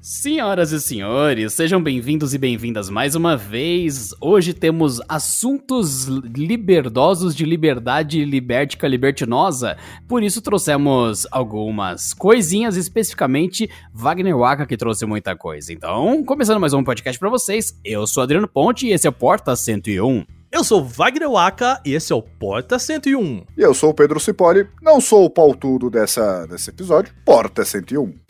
Senhoras e senhores, sejam bem-vindos e bem-vindas mais uma vez. Hoje temos assuntos liberdosos de liberdade libértica libertinosa. Por isso trouxemos algumas coisinhas, especificamente Wagner Waka que trouxe muita coisa. Então, começando mais um podcast para vocês. Eu sou Adriano Ponte e esse é o Porta 101. Eu sou Wagner Waka e esse é o Porta 101. E eu sou o Pedro Cipoli, não sou o pau tudo dessa, desse episódio, Porta 101.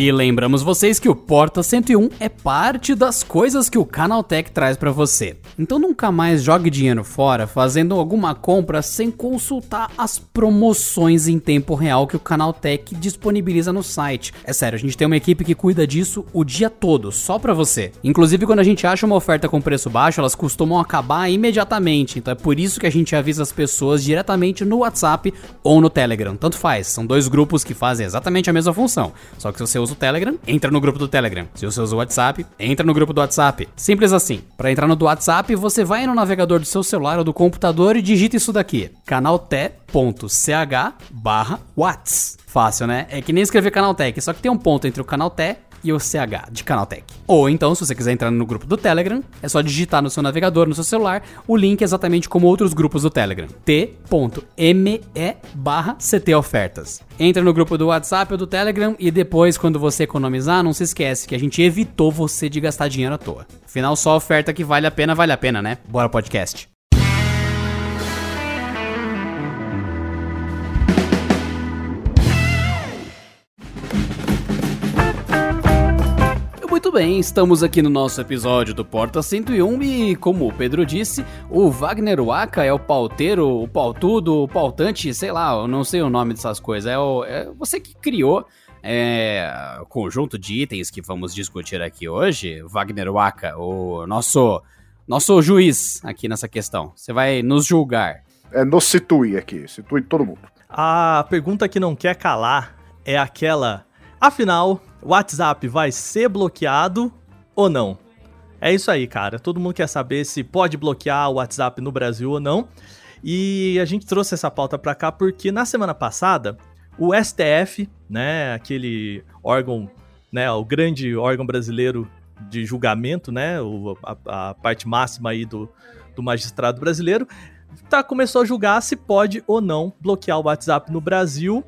E lembramos vocês que o Porta 101 é parte das coisas que o Canaltech traz para você. Então nunca mais jogue dinheiro fora fazendo alguma compra sem consultar as promoções em tempo real que o Canaltech disponibiliza no site. É sério, a gente tem uma equipe que cuida disso o dia todo, só para você. Inclusive quando a gente acha uma oferta com preço baixo, elas costumam acabar imediatamente. Então é por isso que a gente avisa as pessoas diretamente no WhatsApp ou no Telegram. Tanto faz, são dois grupos que fazem exatamente a mesma função. Só que se você usa o Telegram, entra no grupo do Telegram. Se você usa o WhatsApp, entra no grupo do WhatsApp. Simples assim. Para entrar no do WhatsApp, você vai no navegador do seu celular ou do computador e digita isso daqui: canalté.ch barra Whats. Fácil, né? É que nem escrever Canaltech, só que tem um ponto entre o Canalté e o CH de Canaltech. Ou então, se você quiser entrar no grupo do Telegram, é só digitar no seu navegador, no seu celular, o link é exatamente como outros grupos do Telegram. t.me barra CT Ofertas. Entra no grupo do WhatsApp ou do Telegram e depois, quando você economizar, não se esquece que a gente evitou você de gastar dinheiro à toa. Afinal, só oferta que vale a pena, vale a pena, né? Bora podcast. Muito bem, estamos aqui no nosso episódio do Porta 101 e, como o Pedro disse, o Wagner Waka é o pauteiro, o pautudo, o pautante, sei lá, eu não sei o nome dessas coisas. É, o, é você que criou é, o conjunto de itens que vamos discutir aqui hoje, Wagner Waka, o nosso, nosso juiz aqui nessa questão. Você vai nos julgar. É, nos situe aqui, situe todo mundo. A pergunta que não quer calar é aquela, afinal, WhatsApp vai ser bloqueado ou não? É isso aí, cara. Todo mundo quer saber se pode bloquear o WhatsApp no Brasil ou não. E a gente trouxe essa pauta para cá porque na semana passada o STF, né, aquele órgão, né, o grande órgão brasileiro de julgamento, né, o, a, a, parte máxima aí do, do magistrado brasileiro, tá, começou a julgar se pode ou não bloquear o WhatsApp no Brasil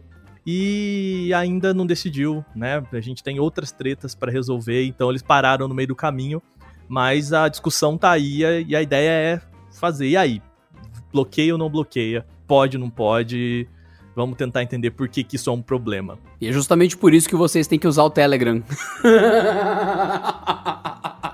e ainda não decidiu, né? A gente tem outras tretas para resolver, então eles pararam no meio do caminho, mas a discussão tá aí e a ideia é fazer. E aí? Bloqueia ou não bloqueia? Pode, ou não pode? Vamos tentar entender por que, que isso é um problema. E é justamente por isso que vocês têm que usar o Telegram.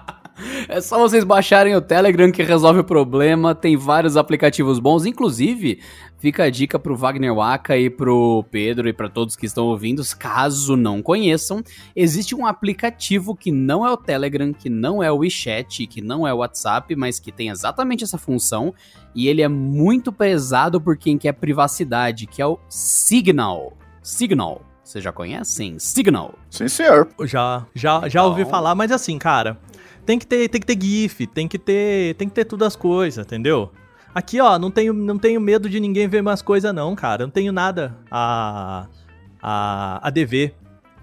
É só vocês baixarem o Telegram que resolve o problema. Tem vários aplicativos bons, inclusive fica a dica pro Wagner Waka e pro Pedro e para todos que estão ouvindo, caso não conheçam, existe um aplicativo que não é o Telegram, que não é o WeChat, que não é o WhatsApp, mas que tem exatamente essa função e ele é muito pesado por quem quer privacidade, que é o Signal. Signal. Vocês já conhecem? Signal. Sim, senhor. Já, já, já ouvi falar, mas assim, cara, tem que ter, tem que ter GIF, tem que ter, tem que ter tudo as coisas, entendeu? Aqui, ó, não tenho, não tenho medo de ninguém ver mais coisas não, cara. Não tenho nada a a, a dever.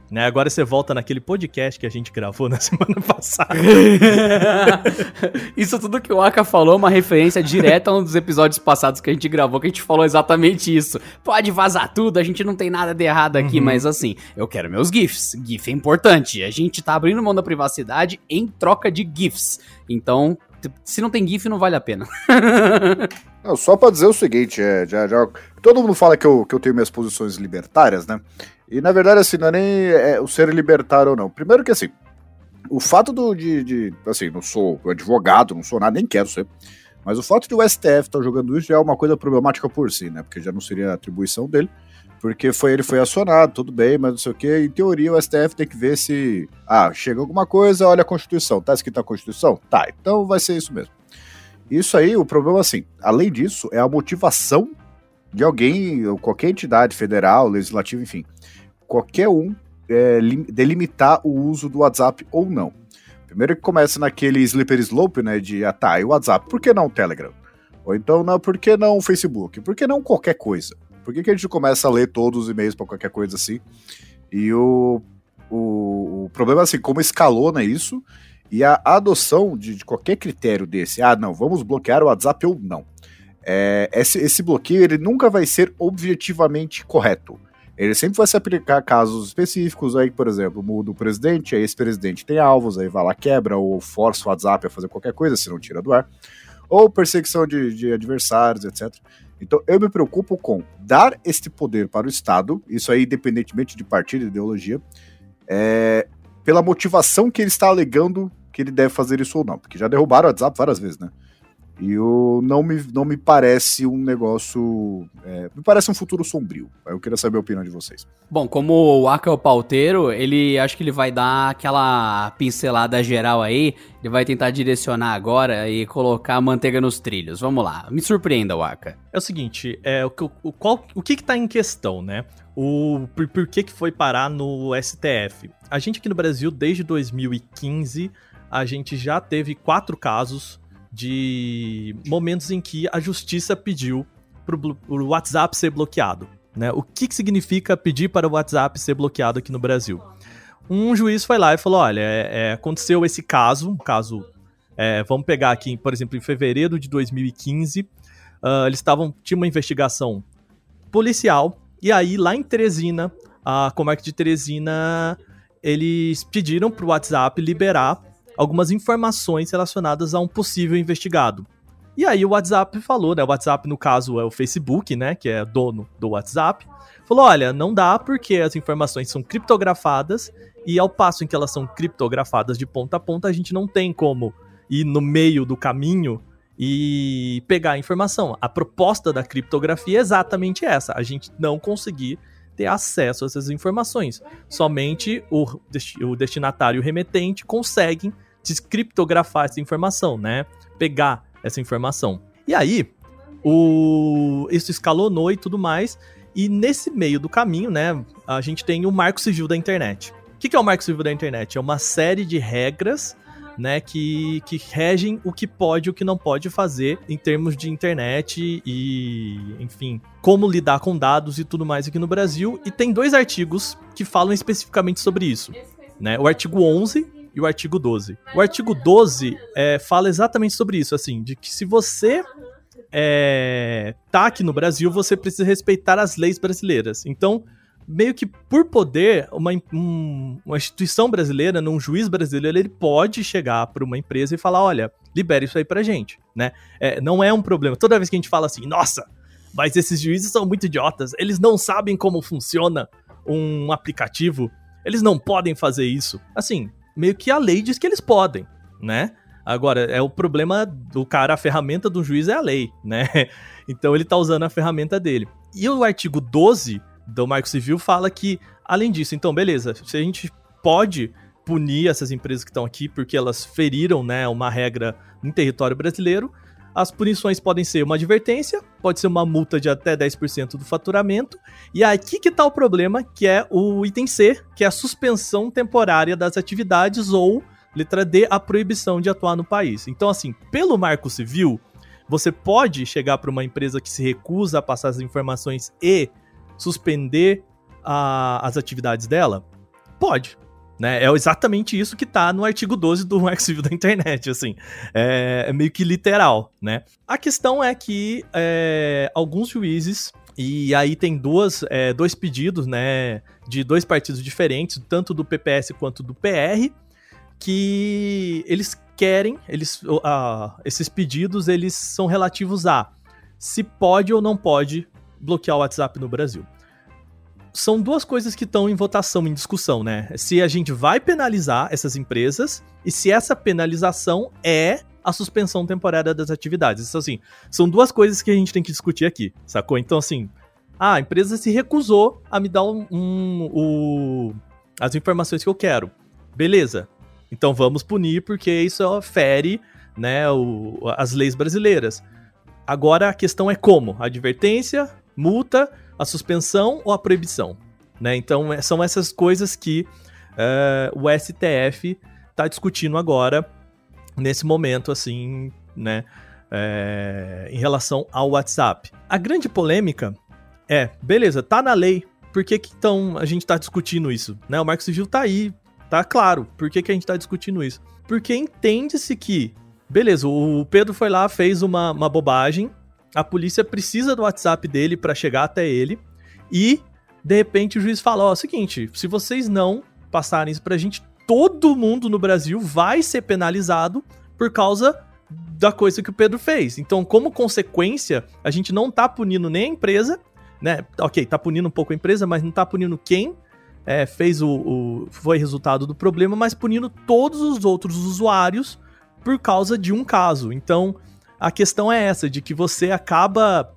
Né? Agora você volta naquele podcast que a gente gravou na semana passada. Isso tudo que o Aka falou é uma referência direta a um dos episódios passados que a gente gravou, que a gente falou exatamente isso. Pode vazar tudo, a gente não tem nada de errado aqui, uhum. mas assim, eu quero meus GIFs. GIF é importante. A gente tá abrindo mão da privacidade em troca de GIFs. Então, se não tem GIF, não vale a pena. não, só pra dizer o seguinte, é, já, já, todo mundo fala que eu, que eu tenho minhas posições libertárias, né? E na verdade, assim, não é nem é, o ser libertário ou não. Primeiro que assim, o fato do, de, de, Assim, não sou advogado, não sou nada, nem quero ser. Mas o fato de o STF estar tá jogando isso já é uma coisa problemática por si, né? Porque já não seria atribuição dele porque foi ele foi acionado, tudo bem, mas não sei o que. Em teoria, o STF tem que ver se. Ah, chega alguma coisa, olha a Constituição. Tá escrito a Constituição? Tá, então vai ser isso mesmo. Isso aí, o problema, assim, além disso, é a motivação de alguém, ou qualquer entidade federal, legislativa, enfim, qualquer um é, delimitar o uso do WhatsApp ou não. Primeiro que começa naquele slippery slope, né, de, ah tá, e o WhatsApp, por que não o Telegram? Ou então, não, por que não o Facebook? Por que não qualquer coisa? Por que, que a gente começa a ler todos os e-mails para qualquer coisa assim? E o, o, o problema é assim, como escalou né, isso, e a adoção de, de, qualquer critério desse, ah, não, vamos bloquear o WhatsApp ou não. É, esse, esse bloqueio ele nunca vai ser objetivamente correto. Ele sempre vai se aplicar a casos específicos, aí, por exemplo, muda o presidente, aí esse presidente tem alvos, aí vai lá, quebra, ou força o WhatsApp a fazer qualquer coisa, se não tira do ar, ou perseguição de, de adversários, etc. Então eu me preocupo com dar este poder para o Estado, isso aí independentemente de partido e ideologia, é, pela motivação que ele está alegando que ele deve fazer isso ou não, porque já derrubaram o WhatsApp várias vezes, né? E o, não, me, não me parece um negócio. É, me parece um futuro sombrio. Eu queria saber a opinião de vocês. Bom, como o Aka é o pauteiro, ele acho que ele vai dar aquela pincelada geral aí. Ele vai tentar direcionar agora e colocar a manteiga nos trilhos. Vamos lá. Me surpreenda, Waka. É o seguinte, é, o, o, qual, o que, que tá em questão, né? O, por, por que, que foi parar no STF? A gente aqui no Brasil, desde 2015, a gente já teve quatro casos de momentos em que a justiça pediu para o WhatsApp ser bloqueado. Né? O que, que significa pedir para o WhatsApp ser bloqueado aqui no Brasil? Um juiz foi lá e falou: olha, é, é, aconteceu esse caso, um caso. É, vamos pegar aqui, por exemplo, em fevereiro de 2015, uh, ah, eles estavam. Tinha uma investigação policial, e aí lá em Teresina, a Comarca de Teresina, eles pediram para o WhatsApp liberar algumas informações relacionadas a um possível investigado. E aí o WhatsApp falou, né? O WhatsApp, no caso, é o Facebook, né? Que é dono do WhatsApp. Falou: olha, não dá porque as informações são criptografadas, e ao passo em que elas são criptografadas de ponta a ponta, a gente não tem como ir no meio do caminho e pegar a informação. A proposta da criptografia é exatamente essa: a gente não conseguir ter acesso a essas informações. Somente o, o destinatário remetente conseguem descriptografar essa informação, né? Pegar essa informação. E aí, o isso escalonou e tudo mais. E nesse meio do caminho, né, a gente tem o Marco Civil da Internet. O que é o Marco Civil da Internet? É uma série de regras né, que, que regem o que pode e o que não pode fazer em termos de internet e, enfim, como lidar com dados e tudo mais aqui no Brasil. E tem dois artigos que falam especificamente sobre isso. Né? O artigo 11 e o artigo 12. O artigo 12 é, fala exatamente sobre isso, assim, de que se você é, tá aqui no Brasil, você precisa respeitar as leis brasileiras. Então, meio que por poder, uma, um, uma instituição brasileira, um juiz brasileiro, ele pode chegar para uma empresa e falar, olha, libere isso aí pra gente, né? É, não é um problema. Toda vez que a gente fala assim, nossa, mas esses juízes são muito idiotas, eles não sabem como funciona um aplicativo, eles não podem fazer isso. Assim, meio que a lei diz que eles podem, né? Agora, é o problema do cara, a ferramenta do juiz é a lei, né? Então ele tá usando a ferramenta dele. E o artigo 12 do Marco Civil fala que, além disso, então, beleza, se a gente pode punir essas empresas que estão aqui porque elas feriram, né, uma regra no território brasileiro, as punições podem ser uma advertência, pode ser uma multa de até 10% do faturamento. E aqui que está o problema, que é o item C, que é a suspensão temporária das atividades ou, letra D, a proibição de atuar no país. Então, assim, pelo Marco Civil, você pode chegar para uma empresa que se recusa a passar as informações e suspender a, as atividades dela? Pode. Né? É exatamente isso que está no artigo 12 do Civil da Internet, assim. É, é, meio que literal, né? A questão é que é, alguns juízes, e aí tem duas, é, dois pedidos, né, de dois partidos diferentes, tanto do PPS quanto do PR, que eles querem, eles, uh, esses pedidos, eles são relativos a se pode ou não pode bloquear o WhatsApp no Brasil são duas coisas que estão em votação, em discussão, né? Se a gente vai penalizar essas empresas e se essa penalização é a suspensão temporária das atividades. Então, assim, são duas coisas que a gente tem que discutir aqui, sacou? Então, assim, ah, a empresa se recusou a me dar um, um, as informações que eu quero. Beleza. Então vamos punir porque isso fere né, o, as leis brasileiras. Agora a questão é como? Advertência, multa a suspensão ou a proibição. Né? Então, é, são essas coisas que uh, o STF está discutindo agora, nesse momento, assim, né? é, em relação ao WhatsApp. A grande polêmica é, beleza, tá na lei, por que, que então a gente tá discutindo isso? Né? O Marco Civil tá aí, tá claro. Por que, que a gente tá discutindo isso? Porque entende-se que, beleza, o Pedro foi lá, fez uma, uma bobagem, a polícia precisa do WhatsApp dele para chegar até ele, e de repente o juiz fala: Ó, é o seguinte, se vocês não passarem isso pra gente, todo mundo no Brasil vai ser penalizado por causa da coisa que o Pedro fez. Então, como consequência, a gente não tá punindo nem a empresa, né? Ok, tá punindo um pouco a empresa, mas não tá punindo quem é, fez o, o, foi resultado do problema, mas punindo todos os outros usuários por causa de um caso. Então, a questão é essa, de que você acaba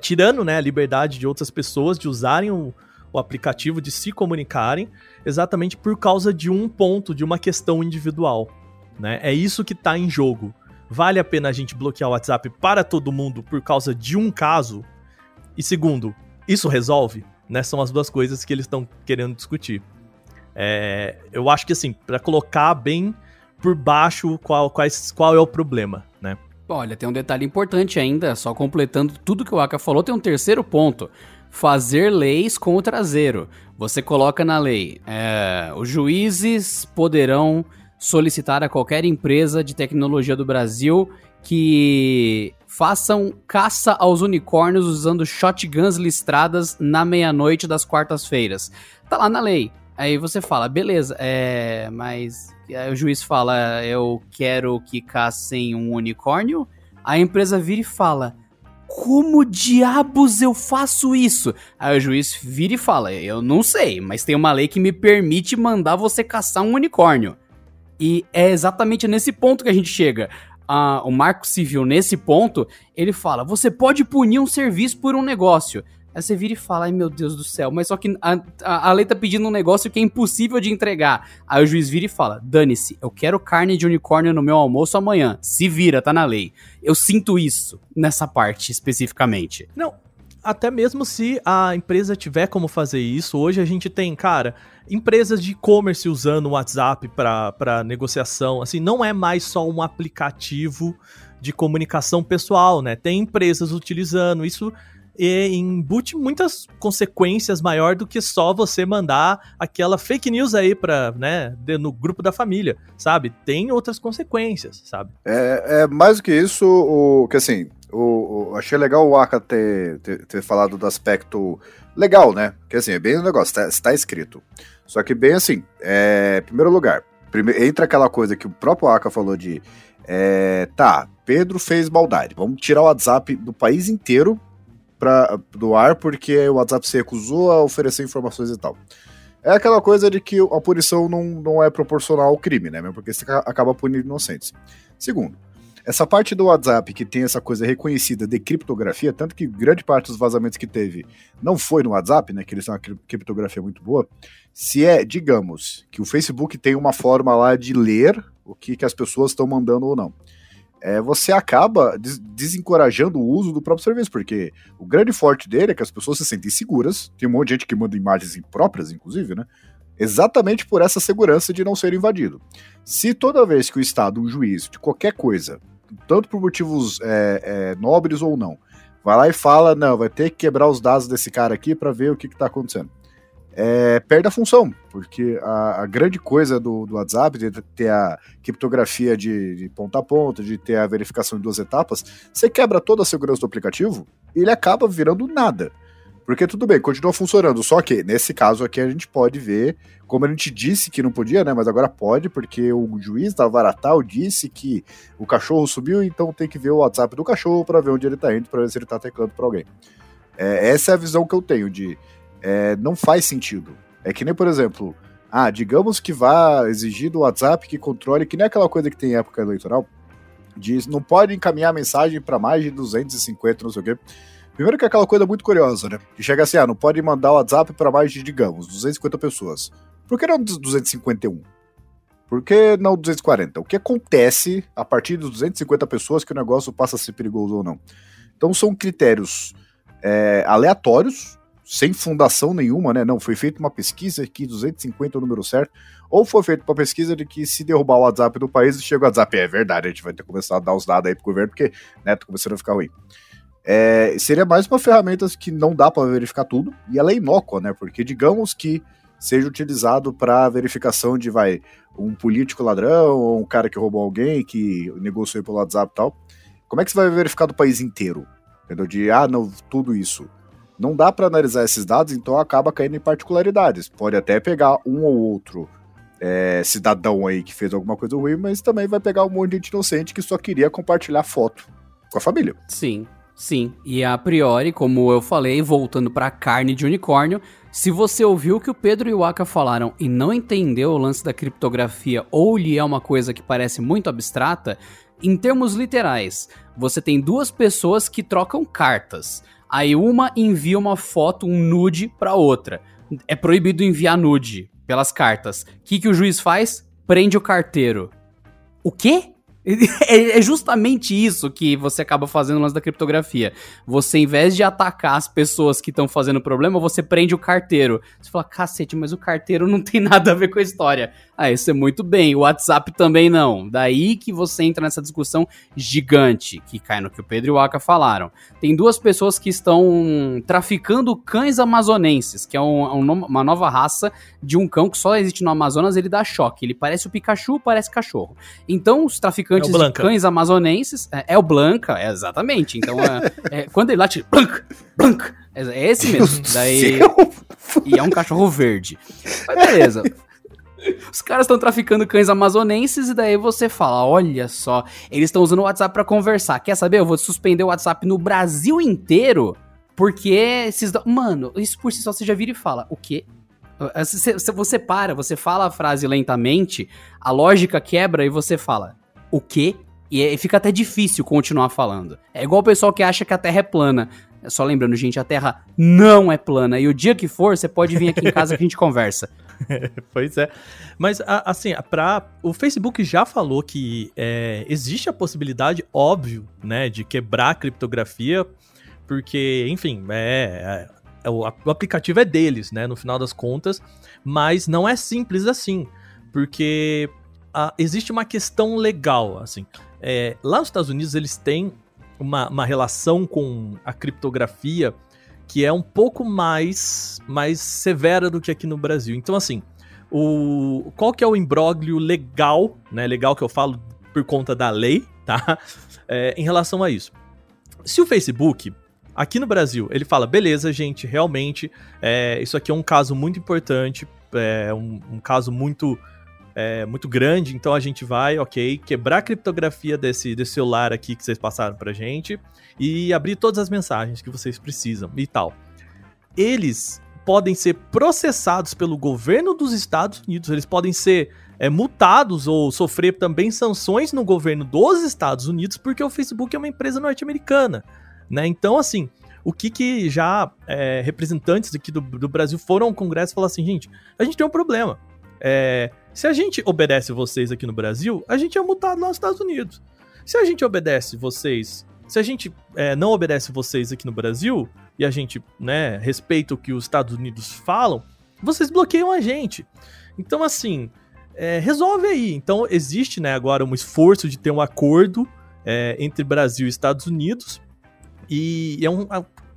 tirando né, a liberdade de outras pessoas de usarem o, o aplicativo, de se comunicarem, exatamente por causa de um ponto, de uma questão individual. Né? É isso que está em jogo. Vale a pena a gente bloquear o WhatsApp para todo mundo por causa de um caso? E segundo, isso resolve? Né? São as duas coisas que eles estão querendo discutir. É, eu acho que assim, para colocar bem por baixo qual, qual é o problema? Olha, tem um detalhe importante ainda, só completando tudo que o Aka falou, tem um terceiro ponto. Fazer leis com o traseiro. Você coloca na lei, é, os juízes poderão solicitar a qualquer empresa de tecnologia do Brasil que façam caça aos unicórnios usando shotguns listradas na meia-noite das quartas-feiras. Tá lá na lei. Aí você fala, beleza, é, mas Aí o juiz fala, eu quero que caçem um unicórnio. A empresa vira e fala, como diabos eu faço isso? Aí o juiz vira e fala, eu não sei, mas tem uma lei que me permite mandar você caçar um unicórnio. E é exatamente nesse ponto que a gente chega. Ah, o Marco Civil, nesse ponto, ele fala: você pode punir um serviço por um negócio. Aí você vira e fala, ai meu Deus do céu, mas só que a, a, a, lei tá pedindo um negócio que é impossível de entregar. Aí o juiz vira e fala, dane-se, eu quero carne de unicórnio no meu almoço amanhã. Se vira, tá na lei. Eu sinto isso nessa parte especificamente. Não, até mesmo se a empresa tiver como fazer isso, hoje a gente tem, cara, empresas de e-commerce usando o WhatsApp para negociação, assim, não é mais só um aplicativo de comunicação pessoal, né? Tem empresas utilizando isso e embute muitas consequências maior do que só você mandar aquela fake news aí para, né, no grupo da família, sabe? Tem outras consequências, sabe? É, é mais do que isso, o que assim, o, o, achei legal o Aka ter, ter, ter, falado do aspecto legal, né? Que assim, é bem o negócio, está tá escrito. Só que bem assim, é, primeiro lugar, primeiro, entra aquela coisa que o próprio Aka falou de é, tá, Pedro fez maldade, vamos tirar o WhatsApp do país inteiro pra, do ar porque o WhatsApp se recusou a oferecer informações e tal. É aquela coisa de que a punição não, não é proporcional ao crime, né? Porque você acaba punindo inocentes. Segundo, essa parte do WhatsApp que tem essa coisa reconhecida de criptografia, tanto que grande parte dos vazamentos que teve não foi no WhatsApp, né? Que eles têm uma criptografia muito boa. Se é, digamos, que o Facebook tem uma forma lá de ler o que, que as pessoas estão mandando ou não é, você acaba des desencorajando o uso do próprio serviço, porque o grande forte dele é que as pessoas se sentem seguras, tem um monte de gente que manda imagens impróprias, inclusive, né? Exatamente por essa segurança de não ser invadido. Se toda vez que o Estado, um juiz de qualquer coisa, tanto por motivos é, é, nobres ou não, vai lá e fala, não, vai ter que quebrar os dados desse cara aqui para ver o que está acontecendo é, perde a função, porque a, a grande coisa do, do, WhatsApp, de ter a criptografia de, de, ponta a ponta, de ter a verificação em duas etapas, você quebra toda a segurança do aplicativo e ele acaba virando nada. Porque tudo bem, continua funcionando, só que nesse caso aqui a gente pode ver, como a gente disse que não podia, né, mas agora pode, porque o juiz da Varatal disse que o cachorro subiu, então tem que ver o WhatsApp do cachorro para ver onde ele tá indo, para ver se ele tá teclando para alguém. É, essa é a visão que eu tenho de é, não faz sentido. É que nem, por exemplo, ah, digamos que vá exigir do WhatsApp que controle, que nem aquela coisa que tem em época eleitoral, diz não pode encaminhar mensagem para mais de 250, não sei o quê. Primeiro que é aquela coisa muito curiosa, né? Que chega assim, ah, não pode mandar o WhatsApp para mais de, digamos, 250 pessoas. Por que não 251? Por que não 240? O que acontece a partir de 250 pessoas que o negócio passa a ser perigoso ou não? Então são critérios é, aleatórios sem fundação nenhuma, né? Não, foi feita uma pesquisa que 250 é o número certo, ou foi feita uma pesquisa de que se derrubar o WhatsApp do país, chega o WhatsApp. É verdade, a gente vai ter que começar a dar os dados aí pro governo, porque, né, tá começando a ficar ruim. É, seria mais uma ferramenta que não dá para verificar tudo, e ela é inócua, né? Porque digamos que seja utilizado para verificação de, vai, um político ladrão, ou um cara que roubou alguém, que negociou pelo WhatsApp e tal. Como é que você vai verificar do país inteiro? Entendeu? De, ah, não, tudo isso. Não dá para analisar esses dados, então acaba caindo em particularidades. Pode até pegar um ou outro é, cidadão aí que fez alguma coisa ruim, mas também vai pegar um monte de gente inocente que só queria compartilhar foto com a família. Sim, sim. E a priori, como eu falei, voltando pra carne de unicórnio, se você ouviu o que o Pedro e o Aka falaram e não entendeu o lance da criptografia ou lhe é uma coisa que parece muito abstrata, em termos literais, você tem duas pessoas que trocam cartas. Aí uma envia uma foto, um nude, pra outra. É proibido enviar nude pelas cartas. O que, que o juiz faz? Prende o carteiro. O quê? É, é justamente isso que você acaba fazendo no lance da criptografia. Você, em vez de atacar as pessoas que estão fazendo problema, você prende o carteiro. Você fala, cacete, mas o carteiro não tem nada a ver com a história. Ah, isso é muito bem. O WhatsApp também não. Daí que você entra nessa discussão gigante, que cai no que o Pedro e o Aka falaram. Tem duas pessoas que estão traficando cães amazonenses, que é um, um, uma nova raça de um cão que só existe no Amazonas, ele dá choque. Ele parece o Pikachu, parece cachorro. Então, os traficantes é de cães amazonenses... É, é, o Blanca, é, exatamente. Então, é, é, quando ele late... Blanca, Blanca, é esse mesmo. Daí, e é um cachorro verde. Mas beleza. Os caras estão traficando cães amazonenses e daí você fala: olha só, eles estão usando o WhatsApp para conversar. Quer saber? Eu vou suspender o WhatsApp no Brasil inteiro. Porque esses. Mano, isso por si só você já vira e fala: o quê? Se você para, você fala a frase lentamente, a lógica quebra e você fala: o quê? E fica até difícil continuar falando. É igual o pessoal que acha que a Terra é plana. Só lembrando, gente, a Terra não é plana. E o dia que for, você pode vir aqui em casa que a gente conversa. pois é. Mas, assim, pra, o Facebook já falou que é, existe a possibilidade, óbvio, né, de quebrar a criptografia, porque, enfim, é, é, é o aplicativo é deles, né, no final das contas, mas não é simples assim, porque a, existe uma questão legal, assim. É, lá nos Estados Unidos eles têm uma, uma relação com a criptografia que é um pouco mais, mais severa do que aqui no Brasil. Então, assim, o, qual que é o imbróglio legal, né? Legal que eu falo por conta da lei, tá? É, em relação a isso. Se o Facebook, aqui no Brasil, ele fala, beleza, gente, realmente, é, isso aqui é um caso muito importante, é um, um caso muito é, muito grande, então a gente vai, ok, quebrar a criptografia desse, desse celular aqui que vocês passaram pra gente e abrir todas as mensagens que vocês precisam e tal. Eles podem ser processados pelo governo dos Estados Unidos, eles podem ser é, multados ou sofrer também sanções no governo dos Estados Unidos, porque o Facebook é uma empresa norte-americana, né? Então, assim, o que que já é, representantes aqui do, do Brasil foram ao Congresso e falaram assim, gente, a gente tem um problema. É, se a gente obedece vocês aqui no Brasil, a gente é multado nos Estados Unidos. Se a gente obedece vocês, se a gente é, não obedece vocês aqui no Brasil e a gente né, respeita o que os Estados Unidos falam, vocês bloqueiam a gente. Então, assim, é, resolve aí. Então, existe né, agora um esforço de ter um acordo é, entre Brasil e Estados Unidos e é um,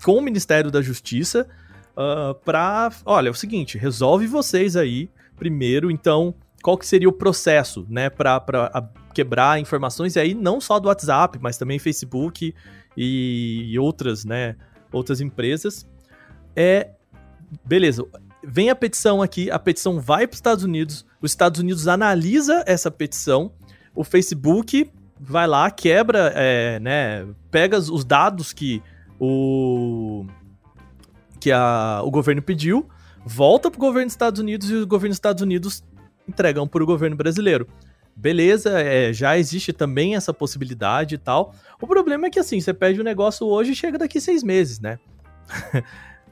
com o Ministério da Justiça uh, ah, para, olha, é o seguinte, resolve vocês aí primeiro, então qual que seria o processo, né, para quebrar informações, e aí não só do WhatsApp, mas também Facebook e, e outras, né, outras empresas. É, beleza, vem a petição aqui, a petição vai para os Estados Unidos, os Estados Unidos analisa essa petição, o Facebook vai lá, quebra, é, né, pega os dados que o que a, o governo pediu, volta pro governo dos Estados Unidos e o governo dos Estados Unidos entregam para o governo brasileiro. Beleza, é, já existe também essa possibilidade e tal. O problema é que assim, você pede o um negócio hoje e chega daqui seis meses, né?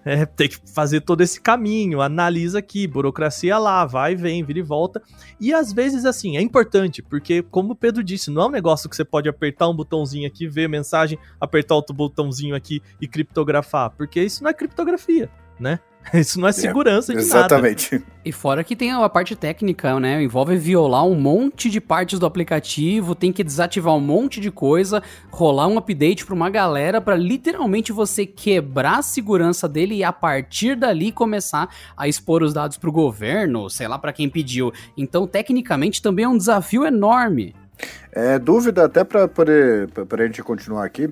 é, tem que fazer todo esse caminho, analisa aqui, burocracia lá, vai, vem, vira e volta. E às vezes, assim, é importante, porque, como o Pedro disse, não é um negócio que você pode apertar um botãozinho aqui, ver mensagem, apertar outro botãozinho aqui e criptografar, porque isso não é criptografia né? Isso não é segurança é, de exatamente. nada. E fora que tem a parte técnica, né? Envolve violar um monte de partes do aplicativo, tem que desativar um monte de coisa, rolar um update para uma galera para literalmente você quebrar a segurança dele e a partir dali começar a expor os dados para o governo, sei lá para quem pediu. Então, tecnicamente também é um desafio enorme. É, dúvida até para a gente continuar aqui.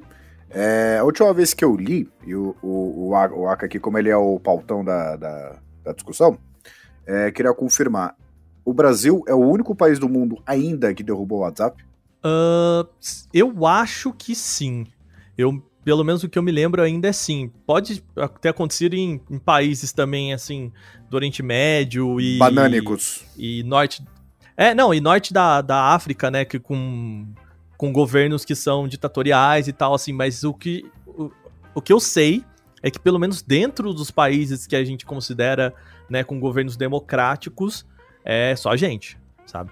É, a última vez que eu li, e o, o, o, Aka aqui, como ele é o pautão da, da, da discussão, é, queria confirmar. O Brasil é o único país do mundo ainda que derrubou o WhatsApp? Uh, eu acho que sim. Eu, pelo menos o que eu me lembro ainda é sim. Pode ter acontecido em, em países também, assim, do Oriente Médio e... Banânicos. E, e norte... É, não, e norte da, da África, né, que com com governos que são ditatoriais e tal, assim, mas o que, o, o que eu sei é que pelo menos dentro dos países que a gente considera, né, com governos democráticos, é só a gente, sabe?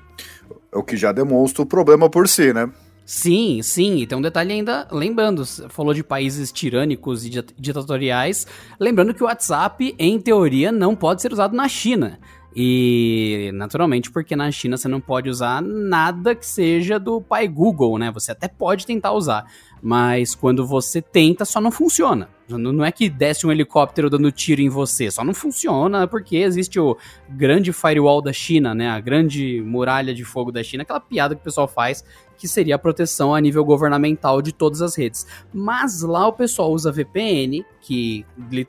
O que já demonstra o problema por si, né? Sim, sim, e tem um detalhe ainda, lembrando, falou de países tirânicos e ditatoriais, lembrando que o WhatsApp, em teoria, não pode ser usado na China. E, naturalmente, porque na China você não pode usar nada que seja do pai Google, né? Você até pode tentar usar, mas quando você tenta, só não funciona. Não é que desce um helicóptero dando tiro em você, só não funciona porque existe o grande firewall da China, né? A grande muralha de fogo da China, aquela piada que o pessoal faz que seria a proteção a nível governamental de todas as redes. Mas lá o pessoal usa VPN, que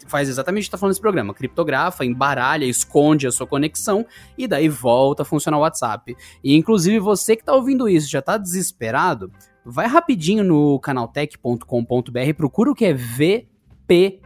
faz exatamente o que está falando nesse programa: criptografa, embaralha, esconde a sua conexão e daí volta a funcionar o WhatsApp. E inclusive você que está ouvindo isso já está desesperado, vai rapidinho no canaltech.com.br, procura o que é VPN.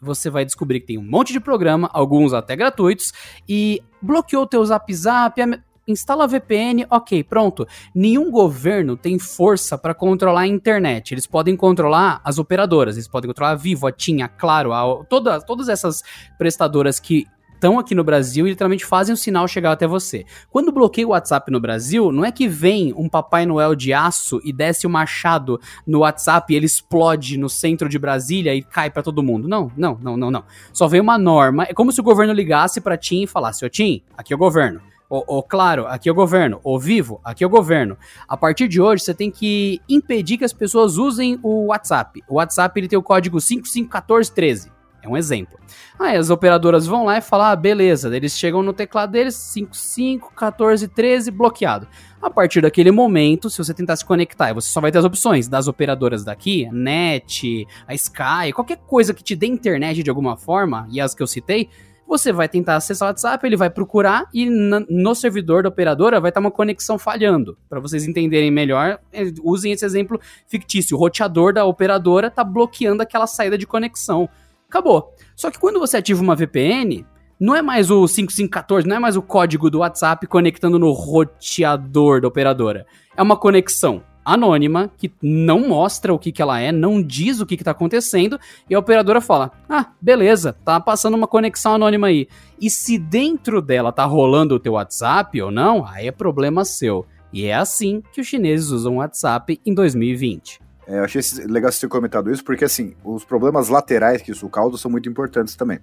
Você vai descobrir que tem um monte de programa, alguns até gratuitos, e bloqueou teu Zap Zap, instala a VPN, ok, pronto. Nenhum governo tem força para controlar a internet. Eles podem controlar as operadoras, eles podem controlar a Vivo, a TIM, a Claro, a, toda, todas essas prestadoras que estão aqui no Brasil e literalmente fazem o sinal chegar até você. Quando bloqueia o WhatsApp no Brasil, não é que vem um Papai Noel de aço e desce o machado no WhatsApp e ele explode no centro de Brasília e cai para todo mundo. Não, não, não, não, não. Só vem uma norma. É como se o governo ligasse para TIM e falasse: "Ô TIM, aqui é o governo. O, o, claro, aqui é o governo. O vivo, aqui é o governo. A partir de hoje, você tem que impedir que as pessoas usem o WhatsApp. O WhatsApp ele tem o código 551413. É um exemplo. Aí as operadoras vão lá e falam: ah, beleza. Eles chegam no teclado deles, 551413 bloqueado. A partir daquele momento, se você tentar se conectar, você só vai ter as opções das operadoras daqui, NET, a Sky, qualquer coisa que te dê internet de alguma forma, e as que eu citei, você vai tentar acessar o WhatsApp, ele vai procurar e no servidor da operadora vai estar uma conexão falhando. Para vocês entenderem melhor, é, usem esse exemplo fictício. O roteador da operadora está bloqueando aquela saída de conexão. Acabou. Só que quando você ativa uma VPN, não é mais o 5514, não é mais o código do WhatsApp conectando no roteador da operadora. É uma conexão anônima, que não mostra o que, que ela é, não diz o que, está acontecendo, e a operadora fala: Ah, beleza, tá passando uma conexão anônima aí. E se dentro dela tá rolando o teu WhatsApp ou não, aí é problema seu. E é assim que os chineses usam o WhatsApp em 2020. É, eu achei legal você ter comentado isso, porque assim, os problemas laterais que isso causa são muito importantes também.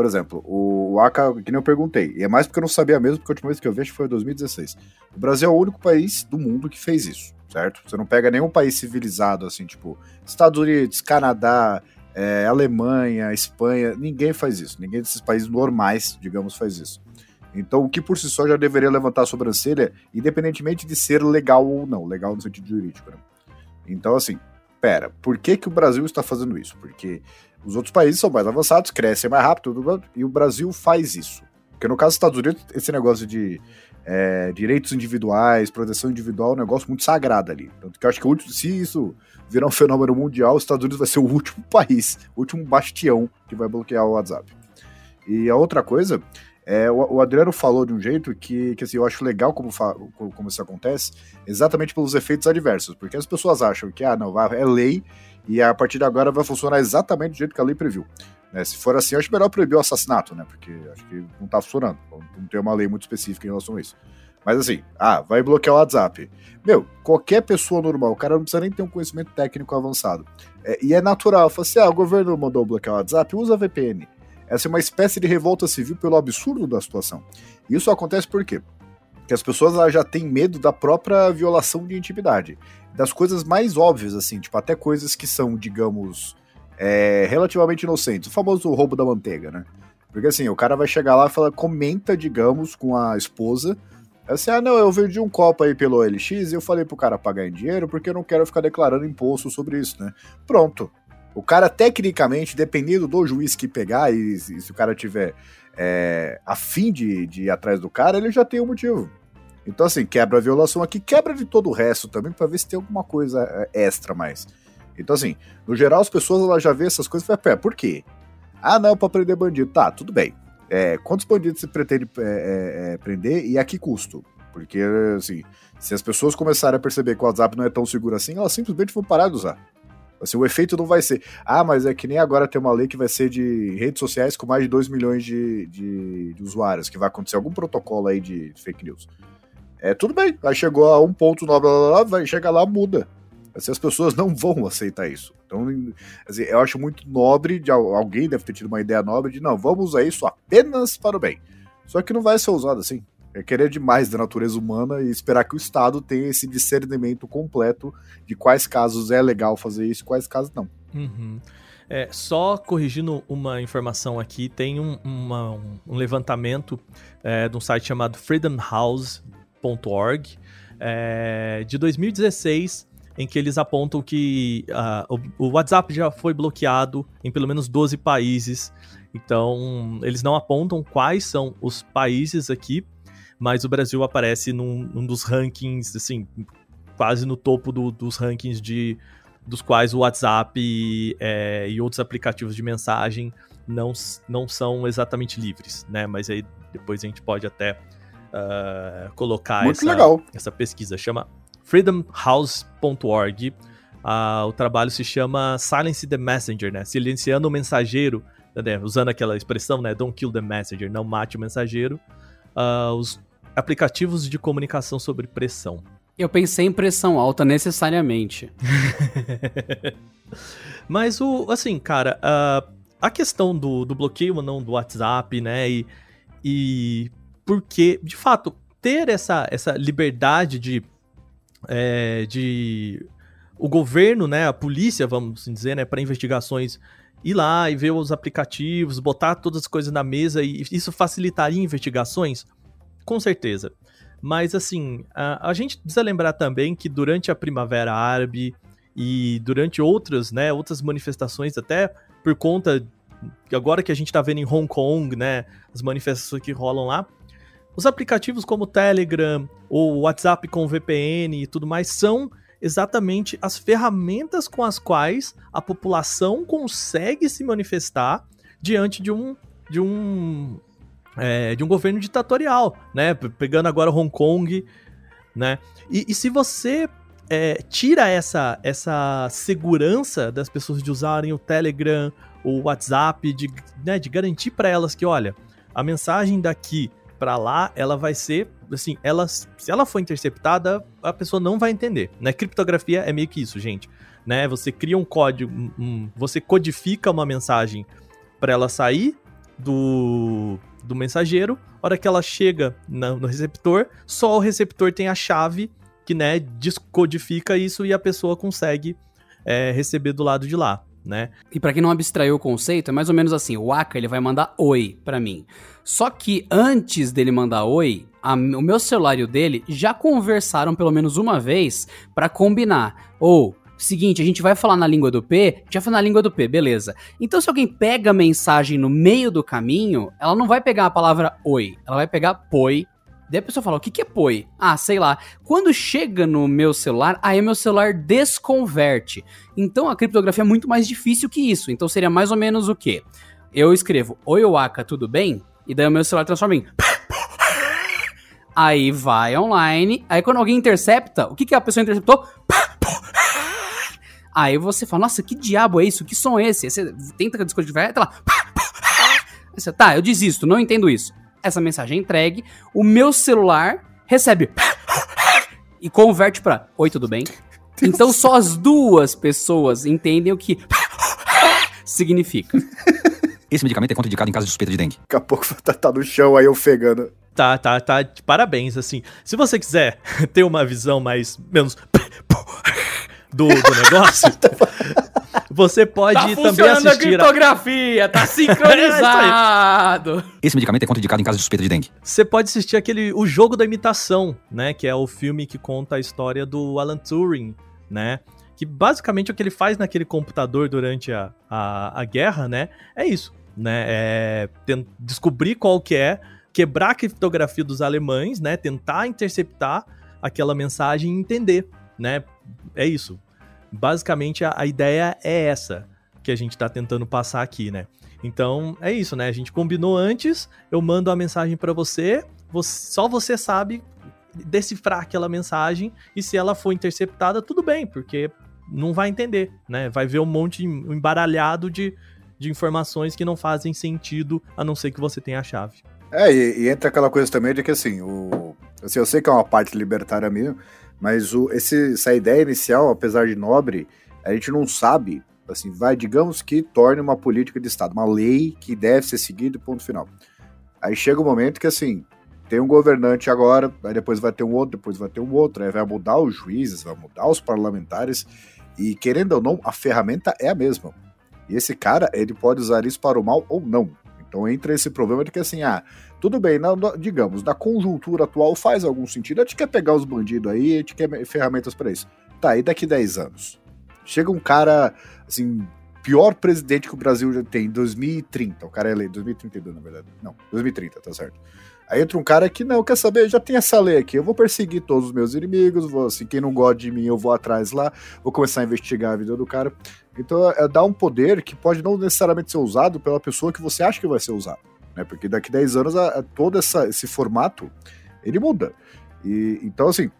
Por exemplo, o, ACA, que nem eu perguntei, e é mais porque eu não sabia mesmo, porque a última vez que eu vi foi em 2016. O Brasil é o único país do mundo que fez isso certo? Você não pega nenhum país civilizado, assim, tipo, Estados Unidos, Canadá, é, Alemanha, Espanha, ninguém faz isso. Ninguém desses países normais, digamos, faz isso. Então, o que por si só já deveria levantar a sobrancelha, independentemente de ser legal ou não, legal no sentido jurídico. Né? Então, assim, pera, por que, que o Brasil está fazendo isso? Porque os outros países são mais avançados, crescem mais rápido, e o Brasil faz isso. Porque no caso dos Estados Unidos, esse negócio de é, direitos individuais, proteção individual, é um negócio muito sagrado ali. Tanto que eu acho que último, se isso virar um fenômeno mundial, os Estados Unidos vai ser o último país, o último bastião que vai bloquear o WhatsApp. E a outra coisa, é, o, o Adriano falou de um jeito que, que assim, eu acho legal como, como isso acontece, exatamente pelos efeitos adversos, porque as pessoas acham que, ah, não, é lei e a partir de agora vai funcionar exatamente do jeito que a lei previu. Né? Se for assim, acho melhor proibir o assassinato, né? Porque acho que não tá funcionando. Não tem uma lei muito específica em relação a isso. Mas assim, ah, vai bloquear o WhatsApp. Meu, qualquer pessoa normal, o cara não precisa nem ter um conhecimento técnico avançado. É, e é natural, fala assim, ah, o governo mandou bloquear o WhatsApp, usa VPN. essa é uma espécie de revolta civil pelo absurdo da situação. Isso acontece por quê? Porque as pessoas já têm medo da própria violação de intimidade. Das coisas mais óbvias, assim, tipo, até coisas que são, digamos, é, relativamente inocentes. O famoso roubo da manteiga, né? Porque assim, o cara vai chegar lá e fala, comenta, digamos, com a esposa. Assim, ah, não, eu vendi um copo aí pelo OLX e eu falei pro cara pagar em dinheiro porque eu não quero ficar declarando imposto sobre isso, né? Pronto. O cara, tecnicamente, dependendo do juiz que pegar, e, e se o cara tiver é, a fim de, de ir atrás do cara, ele já tem um motivo. Então, assim, quebra a violação aqui, quebra de todo o resto também, para ver se tem alguma coisa é, extra mais. Então, assim, no geral, as pessoas elas já vê essas coisas e falam, por quê? Ah, não, para prender bandido. Tá, tudo bem. É, quantos bandidos você pretende é, é, é, prender e a que custo? Porque, assim, se as pessoas começarem a perceber que o WhatsApp não é tão seguro assim, elas simplesmente vão parar de usar. Assim, o efeito não vai ser, ah, mas é que nem agora tem uma lei que vai ser de redes sociais com mais de 2 milhões de, de, de, usuários, que vai acontecer algum protocolo aí de fake news. É, tudo bem, aí chegou a um ponto, blá, blá, blá, vai chegar lá, muda. Assim, as pessoas não vão aceitar isso. Então, assim, eu acho muito nobre, de alguém deve ter tido uma ideia nobre de, não, vamos usar isso apenas para o bem. Só que não vai ser usado assim. É querer demais da natureza humana e esperar que o Estado tenha esse discernimento completo de quais casos é legal fazer isso e quais casos não. Uhum. É, só corrigindo uma informação aqui, tem um, uma, um levantamento é, de um site chamado freedomhouse.org é, de 2016 em que eles apontam que uh, o, o, WhatsApp já foi bloqueado em pelo menos 12 países. Então, eles não apontam quais são os países aqui, mas o Brasil aparece num, num dos rankings, assim, quase no topo do, dos rankings de dos quais o WhatsApp é, e outros aplicativos de mensagem não, não são exatamente livres, né? Mas aí depois a gente pode até uh, colocar essa, essa pesquisa. Chama freedomhouse.org. Uh, ah, o trabalho se chama Silence the Messenger, né? Silenciando o mensageiro, né? usando aquela expressão, né? Don't kill the messenger, não mate o mensageiro. Uh, os aplicativos de comunicação sobre pressão. Eu pensei em pressão alta necessariamente. Mas o, assim, cara, uh, a questão do, do bloqueio ou não do WhatsApp, né? E, e porque, de fato, ter essa, essa liberdade de, é, de o governo, né, a polícia, vamos assim dizer, né, para investigações ir lá e ver os aplicativos, botar todas as coisas na mesa e isso facilitaria investigações? Com certeza. Mas assim, a, a gente precisa lembrar também que durante a Primavera Árabe e durante outras, né, outras manifestações, até por conta agora que a gente está vendo em Hong Kong, né, as manifestações que rolam lá, os aplicativos como Telegram ou WhatsApp com VPN e tudo mais são exatamente as ferramentas com as quais a população consegue se manifestar diante de um de um é, de um governo ditatorial, né? Pegando agora Hong Kong, né? E, e se você é, tira essa, essa segurança das pessoas de usarem o Telegram, o WhatsApp, de, né, de garantir para elas que, olha, a mensagem daqui para lá, ela vai ser, assim, ela, se ela for interceptada, a pessoa não vai entender, né? Criptografia é meio que isso, gente, né? Você cria um código, um, você codifica uma mensagem para ela sair do, do mensageiro, a hora que ela chega na, no receptor, só o receptor tem a chave que, né, descodifica isso e a pessoa consegue é, receber do lado de lá. Né? E para quem não abstraiu o conceito, é mais ou menos assim: o Aka ele vai mandar oi para mim. Só que antes dele mandar oi, a, o meu celular e o dele já conversaram pelo menos uma vez para combinar. Ou, seguinte, a gente vai falar na língua do P, já foi na língua do P, beleza. Então, se alguém pega a mensagem no meio do caminho, ela não vai pegar a palavra oi, ela vai pegar poi. Daí a pessoa fala, o que, que é poi? Ah, sei lá. Quando chega no meu celular, aí meu celular desconverte. Então a criptografia é muito mais difícil que isso. Então seria mais ou menos o quê? Eu escrevo, oi Waka, tudo bem? E daí o meu celular transforma em. Aí vai online. Aí quando alguém intercepta, o que, que a pessoa interceptou? Aí você fala, nossa, que diabo é isso? Que som é esse? Aí você tenta descodificar, tá lá. Você, tá, eu desisto, não entendo isso. Essa mensagem é entregue, o meu celular recebe e converte para Oi, tudo bem? Então só as duas pessoas entendem o que significa. Esse medicamento é contraindicado em caso de suspeita de dengue. Daqui a pouco tá, tá no chão aí ofegando. Tá, tá, tá. Parabéns, assim. Se você quiser ter uma visão mais. menos. do, do negócio. Você pode tá também assistir. a criptografia, tá sincronizado. Esse medicamento é contraindicado em caso de suspeita de dengue. Você pode assistir aquele o jogo da imitação, né, que é o filme que conta a história do Alan Turing, né? Que basicamente o que ele faz naquele computador durante a, a, a guerra, né? É isso, né? É descobrir qual que é, quebrar a criptografia dos alemães, né? Tentar interceptar aquela mensagem e entender, né? É isso. Basicamente, a, a ideia é essa que a gente está tentando passar aqui, né? Então, é isso, né? A gente combinou antes, eu mando a mensagem para você, você, só você sabe decifrar aquela mensagem e se ela for interceptada, tudo bem, porque não vai entender, né? Vai ver um monte um embaralhado de, de informações que não fazem sentido, a não ser que você tenha a chave. É, e, e entra aquela coisa também de que assim, o, assim, eu sei que é uma parte libertária minha, mas o, esse, essa ideia inicial, apesar de nobre, a gente não sabe, assim, vai, digamos que torne uma política de Estado, uma lei que deve ser seguida, ponto final. Aí chega o um momento que, assim, tem um governante agora, aí depois vai ter um outro, depois vai ter um outro, aí vai mudar os juízes, vai mudar os parlamentares, e querendo ou não, a ferramenta é a mesma. E esse cara, ele pode usar isso para o mal ou não. Então entra esse problema de que assim, ah, tudo bem, na, digamos, na conjuntura atual faz algum sentido. A gente quer pegar os bandidos aí, a gente quer ferramentas para isso. Tá, e daqui 10 anos? Chega um cara, assim, pior presidente que o Brasil já tem, em 2030. O cara é eleito, 2032, na verdade. Não, 2030, tá certo. Aí entra um cara que, não, quer saber, já tem essa lei aqui, eu vou perseguir todos os meus inimigos, vou, assim, quem não gosta de mim, eu vou atrás lá, vou começar a investigar a vida do cara. Então é dar um poder que pode não necessariamente ser usado pela pessoa que você acha que vai ser usado. Né? Porque daqui 10 anos a, a todo essa, esse formato ele muda. E, então, assim,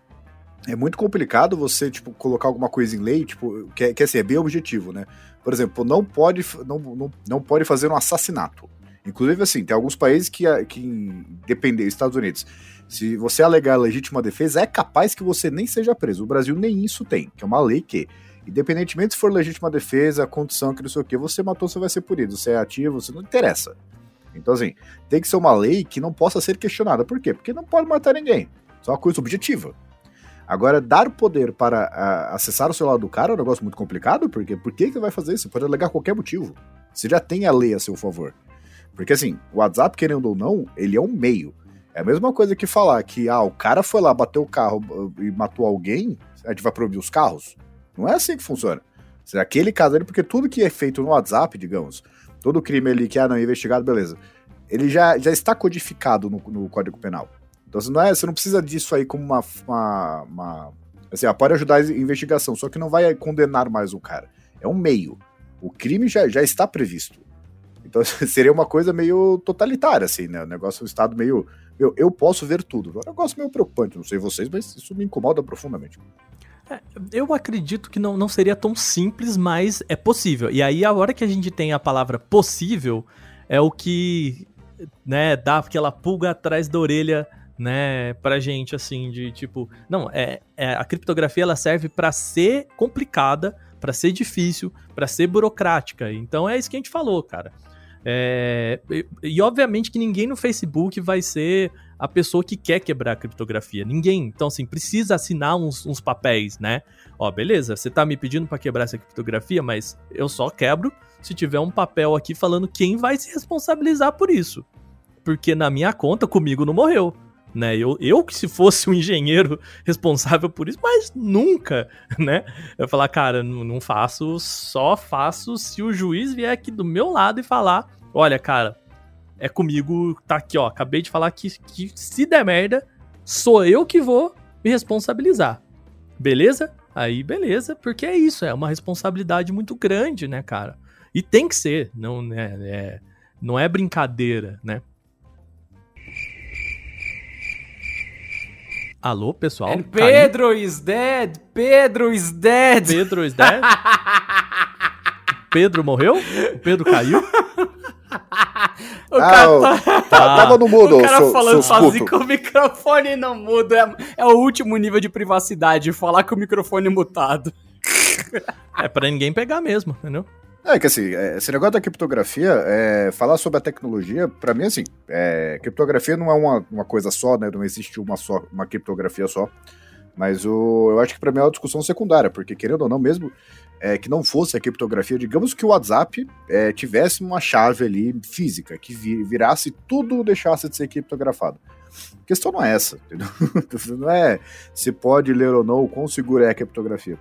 é muito complicado você, tipo, colocar alguma coisa em lei, tipo, que, é, que assim, é bem objetivo, né? Por exemplo, não pode, não, não, não pode fazer um assassinato. Inclusive, assim, tem alguns países que, que dependem, Estados Unidos, se você alegar legítima defesa, é capaz que você nem seja preso. O Brasil nem isso tem, que é uma lei que Independentemente se for legítima defesa, condição, que não sei o que, você matou, você vai ser punido. Você é ativo, você não interessa. Então, assim, tem que ser uma lei que não possa ser questionada. Por quê? Porque não pode matar ninguém. Isso é uma coisa objetiva. Agora, dar poder para a, acessar o celular do cara é um negócio muito complicado, porque por que, que vai fazer isso? Você pode alegar qualquer motivo. Você já tem a lei a seu favor. Porque assim, o WhatsApp, querendo ou não, ele é um meio. É a mesma coisa que falar que ah, o cara foi lá, bateu o carro uh, e matou alguém, a gente vai proibir os carros. Não é assim que funciona. Aquele caso ali, porque tudo que é feito no WhatsApp, digamos, todo crime ali que ah, não é investigado, beleza. Ele já, já está codificado no, no Código Penal. Então você não, é, você não precisa disso aí como uma. uma, uma assim, ah, pode ajudar a investigação, só que não vai condenar mais o cara. É um meio. O crime já, já está previsto. Então seria uma coisa meio totalitária, assim, né? O negócio, um estado meio. Eu, eu posso ver tudo. É um negócio meio preocupante, não sei vocês, mas isso me incomoda profundamente. É, eu acredito que não, não seria tão simples, mas é possível. E aí, a hora que a gente tem a palavra possível, é o que né, dá aquela pulga atrás da orelha né, pra gente, assim, de tipo, não, é, é a criptografia ela serve para ser complicada, para ser difícil, para ser burocrática. Então é isso que a gente falou, cara. É, e, e, obviamente que ninguém no Facebook vai ser a pessoa que quer quebrar a criptografia. Ninguém. Então, assim, precisa assinar uns, uns papéis, né? Ó, beleza, você tá me pedindo para quebrar essa criptografia, mas eu só quebro se tiver um papel aqui falando quem vai se responsabilizar por isso. Porque na minha conta, comigo não morreu. Né? Eu, eu que se fosse um engenheiro responsável por isso, mas nunca, né? Eu falar, cara, não, não faço, só faço se o juiz vier aqui do meu lado e falar, olha, cara, é comigo, tá aqui, ó. Acabei de falar que, que se der merda, sou eu que vou me responsabilizar. Beleza? Aí, beleza, porque é isso, é uma responsabilidade muito grande, né, cara? E tem que ser, não é, é não é brincadeira, né? Alô, pessoal? And Pedro caiu? is dead! Pedro is dead! Pedro is dead? Pedro morreu? O Pedro caiu? o ah, cara tá... tá... tava no mudo, O cara seu, falando sozinho com o microfone não mudo. É, é o último nível de privacidade, falar com o microfone mutado. É pra ninguém pegar mesmo, entendeu? É que assim, é, esse negócio da criptografia, é, falar sobre a tecnologia, pra mim, assim, é, criptografia não é uma, uma coisa só, né? Não existe uma só, uma criptografia só. Mas o, eu acho que pra mim é uma discussão secundária, porque querendo ou não, mesmo é, que não fosse a criptografia, digamos que o WhatsApp é, tivesse uma chave ali física, que vi- virasse tudo deixasse de ser criptografado. A questão não é essa, entendeu? não é se pode ler ou não, o quão segura é a criptografia.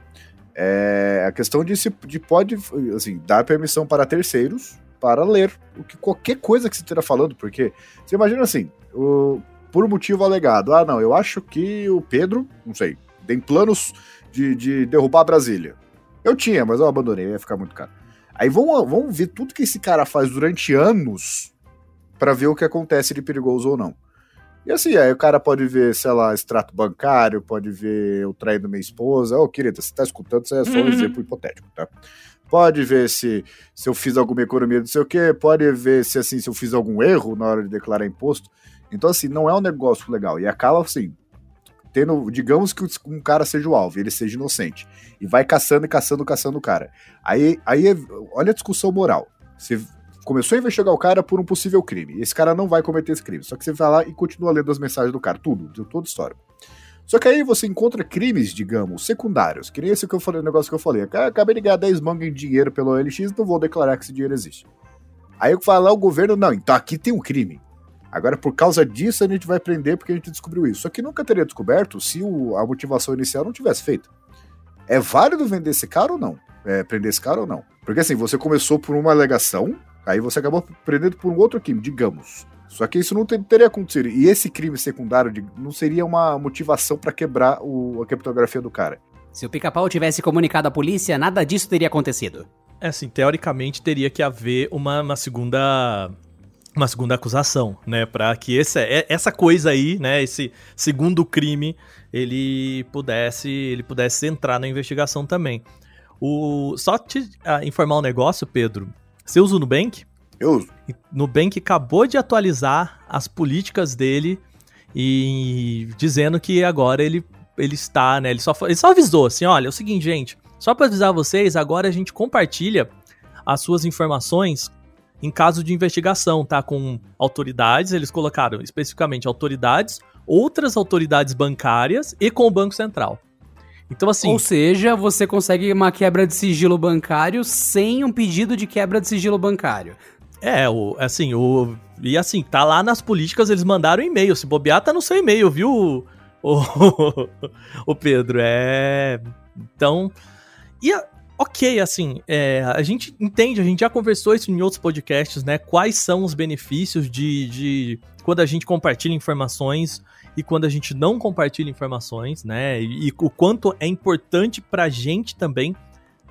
É a questão de se de pode assim, dar permissão para terceiros para ler o que qualquer coisa que você esteja falando, porque você imagina assim, o, por motivo alegado, ah não, eu acho que o Pedro, não sei, tem planos de, de derrubar Brasília. Eu tinha, mas eu abandonei, ia ficar muito caro. Aí vamos, vamos ver tudo que esse cara faz durante anos para ver o que acontece de perigoso ou não. E assim, aí o cara pode ver, sei lá, extrato bancário, pode ver eu traindo minha esposa. Ô, querida, você tá escutando, isso é só um Uhum. exemplo hipotético, tá? Pode ver se, se eu fiz alguma economia, não sei o quê, pode ver se assim, se eu fiz algum erro na hora de declarar imposto. Então, assim, não é um negócio legal. E acaba assim, tendo, digamos que um cara seja o alvo, ele seja inocente. E vai caçando e caçando, caçando o cara. Aí, aí é- olha a discussão moral. Você começou a investigar o cara por um possível crime. Esse cara não vai cometer esse crime. Só que você vai lá e continua lendo as mensagens do cara, tudo, de toda a história. Só que aí você encontra crimes, digamos, secundários. Que nem esse que eu falei, negócio que eu falei. "Ah, Acabei de ganhar 10 mangas em dinheiro pelo OLX, não vou declarar que esse dinheiro existe. Aí eu falo lá o governo, não, então aqui tem um crime. Agora, por causa disso, a gente vai prender porque a gente descobriu isso. Só que nunca teria descoberto se o- a motivação inicial não tivesse feito. É válido vender esse cara ou não? É, prender esse cara ou não? Porque assim, você começou por uma alegação, aí você acabou prendendo por um outro crime, digamos. Só que isso não te- teria acontecido. E esse crime secundário de- não seria uma motivação pra quebrar o- a criptografia do cara. Se o pica-pau tivesse comunicado à polícia, nada disso teria acontecido. É assim, teoricamente teria que haver uma, uma segunda uma segunda acusação, né, Pra que esse, é- essa coisa aí, né, esse segundo crime, ele pudesse ele pudesse entrar na investigação também. O só te ah, informar um negócio, Pedro. Você usa o Nubank? Eu, Nubank acabou de atualizar as políticas dele e dizendo que agora ele, ele está, né? Ele só, ele só avisou assim: olha, é o seguinte, gente, só para avisar vocês, agora a gente compartilha as suas informações em caso de investigação, tá? Com autoridades, eles colocaram especificamente autoridades, outras autoridades bancárias e com o Banco Central. Então, assim. Ou seja, você consegue uma quebra de sigilo bancário sem um pedido de quebra de sigilo bancário. É, o, assim, o. E assim, tá lá nas políticas, eles mandaram e-mail. Se bobear, tá no seu e-mail, viu, o, o Pedro? É. Então. E, a- ok, assim, é, a gente entende, a gente já conversou isso em outros podcasts, né? Quais são os benefícios de, de quando a gente compartilha informações e quando a gente não compartilha informações, né? E, e o quanto é importante pra gente também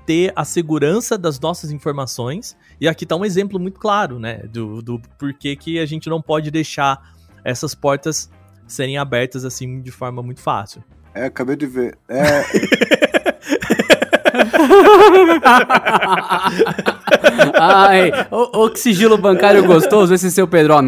ter a segurança das nossas informações. E aqui tá um exemplo muito claro, né? Do, do porquê que a gente não pode deixar essas portas serem abertas assim de forma muito fácil. é, acabei de ver. É, Ai, ô, que sigilo bancário gostoso, esse seu Pedro, ó,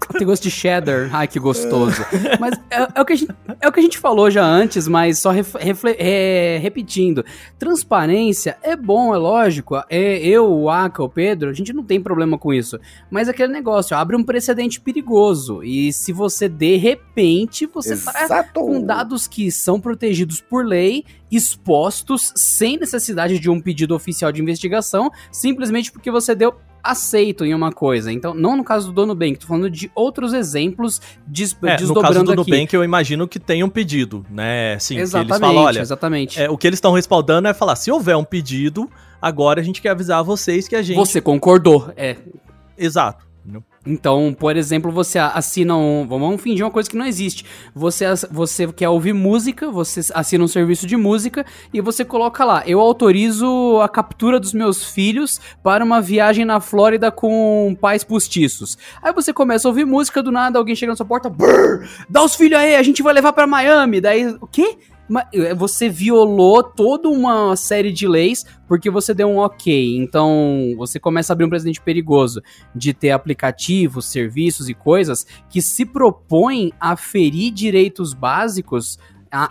tem gosto de cheddar, ai que gostoso. Mas é, é o que a gente, é o que a gente falou já antes, mas só ref- refle- é, repetindo. Transparência é bom, é lógico, é, eu, o Aka, o Pedro, a gente não tem problema com isso. Mas aquele negócio, abre um precedente perigoso, e se você de repente, você tá exato. com dados que são protegidos por lei, expostos sem necessidade de um pedido oficial de investigação, simplesmente porque você deu aceito em uma coisa. Então, não no caso do Dono Bank, tô falando de outros exemplos des É, no desdobrando caso do aqui. Nubank, eu imagino que tenha um pedido, né? Sim, que exatamente, eles falam, olha, exatamente. é, o que eles estão respaldando é falar, se houver um pedido, agora a gente quer avisar vocês que a gente... Você concordou, é. Exato. Então, por exemplo, você assina um. Vamos fingir uma coisa que não existe. Você, você quer ouvir música, você assina um serviço de música e você coloca lá: eu autorizo a captura dos meus filhos para uma viagem na Flórida com pais postiços. Aí você começa a ouvir música, do nada alguém chega na sua porta: "Brrr, dá os filhos aí, a gente vai levar para Miami. Daí, o quê? Eh, Você violou toda uma série de leis porque você deu um ok. Então, você começa a abrir um precedente perigoso de ter aplicativos, serviços e coisas que se propõem a ferir direitos básicos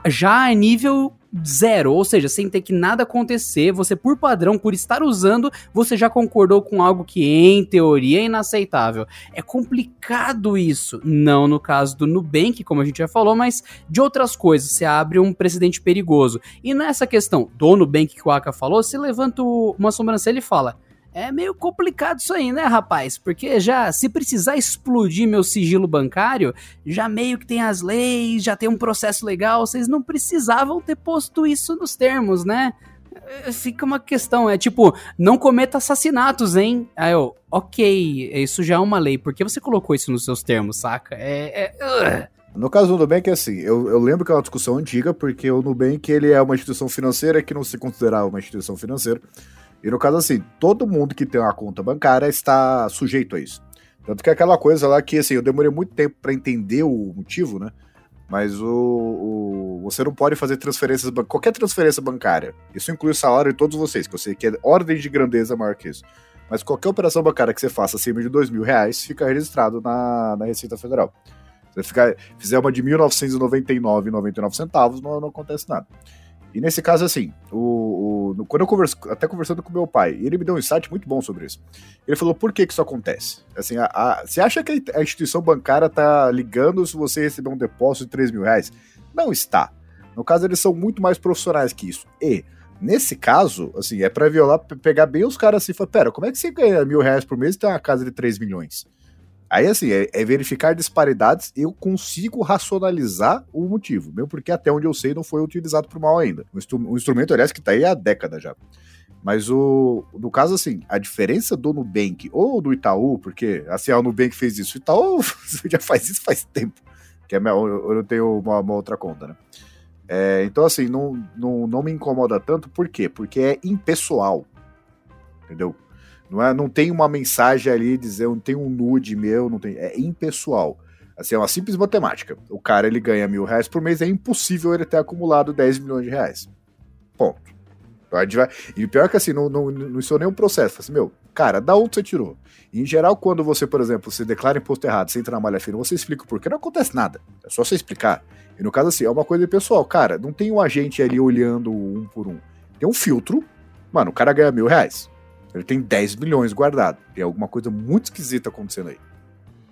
já a nível zero, ou seja, sem ter que nada acontecer, você por padrão, por estar usando, você já concordou com algo que em teoria é inaceitável. É complicado isso, não no caso do Nubank, como a gente já falou, mas de outras coisas, você abre um precedente perigoso. E nessa questão do Nubank que o Aka falou, você levanta uma sobrancelha e fala: é meio complicado isso aí, né, rapaz? Porque já, se precisar explodir meu sigilo bancário, já meio que tem as leis, já tem um processo legal, vocês não precisavam ter posto isso nos termos, né? É, fica uma questão, é tipo, não cometa assassinatos, hein? Aí eu, ok, isso já é uma lei, por que você colocou isso nos seus termos, saca? É. é. No caso do Nubank, é assim, eu, eu, lembro que é uma discussão antiga, porque o Nubank ele é uma instituição financeira que não se considerava uma instituição financeira. E no caso, assim, todo mundo que tem uma conta bancária está sujeito a isso. Tanto que é aquela coisa lá que, assim, eu demorei muito tempo para entender o motivo, né? Mas o, o, você não pode fazer transferências, qualquer transferência bancária. Isso inclui o salário de todos vocês, que eu sei que é ordem de grandeza maior que isso. Mas qualquer operação bancária que você faça acima de dois mil reais fica registrado na, na Receita Federal. Se você ficar, fizer uma de 1999,99 centavos, não, não acontece nada. E nesse caso, assim, o, o, quando eu converso, até conversando com meu pai, ele me deu um insight muito bom sobre isso. Ele falou, por que, que isso acontece? Assim, a, a, você acha que a instituição bancária tá ligando se você receber um depósito de 3 mil reais? Não está. No caso, eles são muito mais profissionais que isso. E, nesse caso, assim, é para violar, pegar bem os caras assim e falar, pera, como é que você ganha mil reais por mês e tem uma casa de 3 milhões? Aí, assim, é, é, verificar disparidades, eu consigo racionalizar o motivo, mesmo porque até onde eu sei não foi utilizado por mal ainda. Um, instru um instrumento, aliás, que tá aí há década já. Mas o, no caso, assim, a diferença do Nubank ou do Itaú, porque assim, o Nubank fez isso, o Itaú já faz isso faz tempo, que é, eu, eu tenho uma, uma outra conta, né? É, então, assim, não, não, não me incomoda tanto, por quê? Porque é impessoal, entendeu? Não, é, não tem uma mensagem ali dizendo, não tem um nude meu, não tem. É impessoal. Assim, é uma simples matemática. O cara ele ganha mil reais por mês, é impossível ele ter acumulado 10 milhões de reais. Ponto. Então, vai... E o pior é que assim, não, não, não isso nenhum processo. Assim, meu, cara, da onde você tirou? E, em geral, quando você, por exemplo, você declara imposto errado, você entra na malha fina, você explica o porquê, não acontece nada. É só você explicar. E no caso, assim, é uma coisa pessoal. Cara, não tem um agente ali olhando um por um. Tem um filtro. Mano, o cara ganha mil reais. Ele tem 10 milhões guardado. Tem alguma coisa muito esquisita acontecendo aí.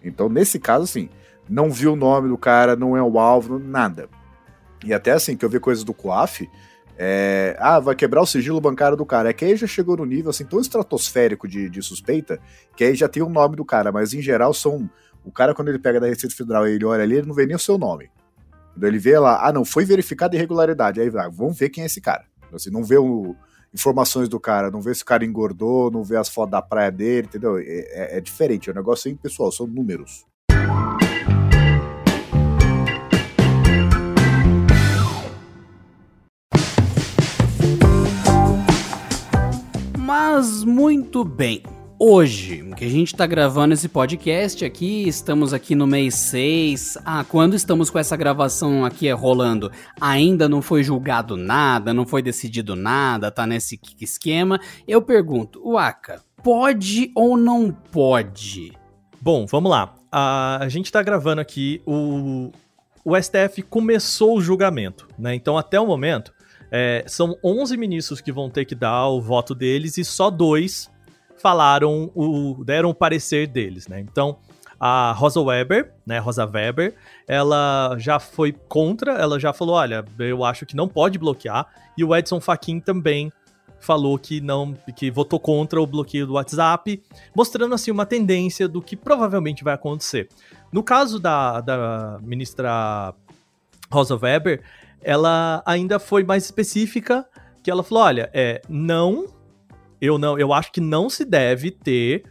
Então, nesse caso, assim, não viu o nome do cara, não é o alvo, nada. E até assim, que eu vi coisas do COAF, é, ah, vai quebrar o sigilo bancário do cara. É que aí já chegou no nível assim tão estratosférico de, de suspeita que aí já tem o nome do cara, mas em geral são. O cara, quando ele pega da Receita Federal e ele olha ali, ele não vê nem o seu nome. Ele vê lá, ah, não, foi verificada irregularidade. Aí vamos ver quem é esse cara. Assim, não vê o, informações do cara, não vê se o cara engordou, não vê as fotos da praia dele, entendeu? É, é, é diferente, é um negócio aí, pessoal, são números. Mas muito bem hoje, que a gente está gravando esse podcast aqui, estamos aqui no mês 6. Ah, quando estamos com essa gravação aqui rolando, ainda não foi julgado nada, não foi decidido nada, tá nesse esquema. Eu pergunto, Waka, pode ou não pode? Bom, vamos lá. A gente está gravando aqui, o, o STF começou o julgamento, né? Então, até o momento, é, são 11 ministros que vão ter que dar o voto deles e só dois falaram, o, deram o parecer deles, né? Então, a Rosa Weber, né, Rosa Weber, ela já foi contra, ela já falou, olha, eu acho que não pode bloquear, e o Edson Fachin também falou que não, que votou contra o bloqueio do WhatsApp, mostrando assim uma tendência do que provavelmente vai acontecer. No caso da, da ministra Rosa Weber, ela ainda foi mais específica, que ela falou, olha, é, não eu não, eu acho que não se deve ter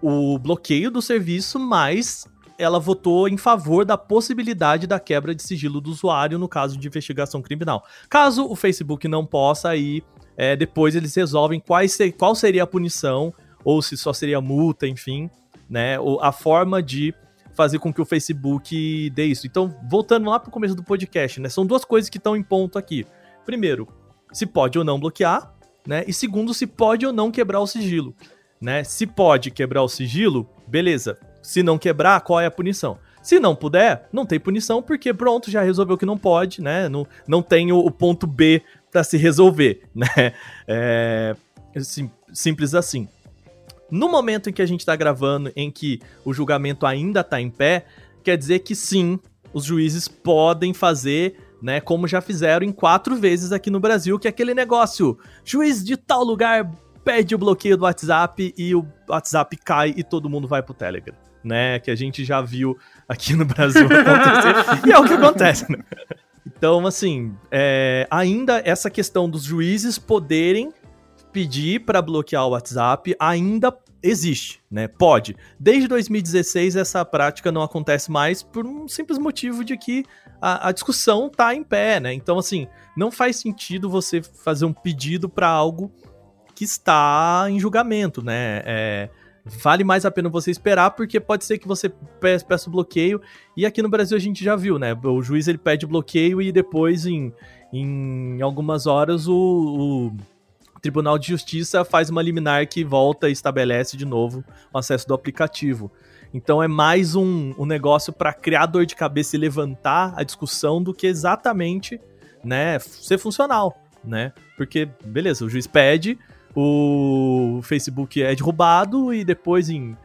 o bloqueio do serviço, mas ela votou em favor da possibilidade da quebra de sigilo do usuário no caso de investigação criminal. Caso o Facebook não possa, aí é, depois eles resolvem quais qual seria a punição, ou se só seria multa, enfim, né? Ou a forma de fazer com que o Facebook dê isso. Então, voltando lá para o começo do podcast, né? São duas coisas que estão em ponto aqui. Primeiro, se pode ou não bloquear, né? E segundo, se pode ou não quebrar o sigilo, né? Se pode quebrar o sigilo, beleza. Se não quebrar, qual é a punição? Se não puder, não tem punição, porque pronto, já resolveu que não pode, né? Não, não tem o, o ponto B para se resolver, né? É, sim, simples assim. No momento em que a gente está gravando, em que o julgamento ainda está em pé, quer dizer que sim, os juízes podem fazer, né, como já fizeram em quatro vezes aqui no Brasil, que é aquele negócio: juiz de tal lugar pede o bloqueio do WhatsApp e o WhatsApp cai e todo mundo vai pro Telegram, né? Que a gente já viu aqui no Brasil acontecer. e é o que acontece, né? Então, assim, é, ainda essa questão dos juízes poderem pedir para bloquear o WhatsApp ainda existe, né? Pode. Desde 2016 essa prática não acontece mais por um simples motivo de que a, a discussão tá em pé, né? Então, assim, não faz sentido você fazer um pedido para algo que está em julgamento, né? É, vale mais a pena você esperar, porque pode ser que você peça, peça o bloqueio, e aqui no Brasil a gente já viu, né? O juiz ele pede bloqueio e depois, em, em algumas horas, o, o Tribunal de Justiça faz uma liminar que volta e estabelece de novo o acesso do aplicativo. Então é mais um, um negócio para criar dor de cabeça e levantar a discussão do que exatamente né, ser funcional, né? Porque, beleza, o juiz pede, o Facebook é derrubado e depois em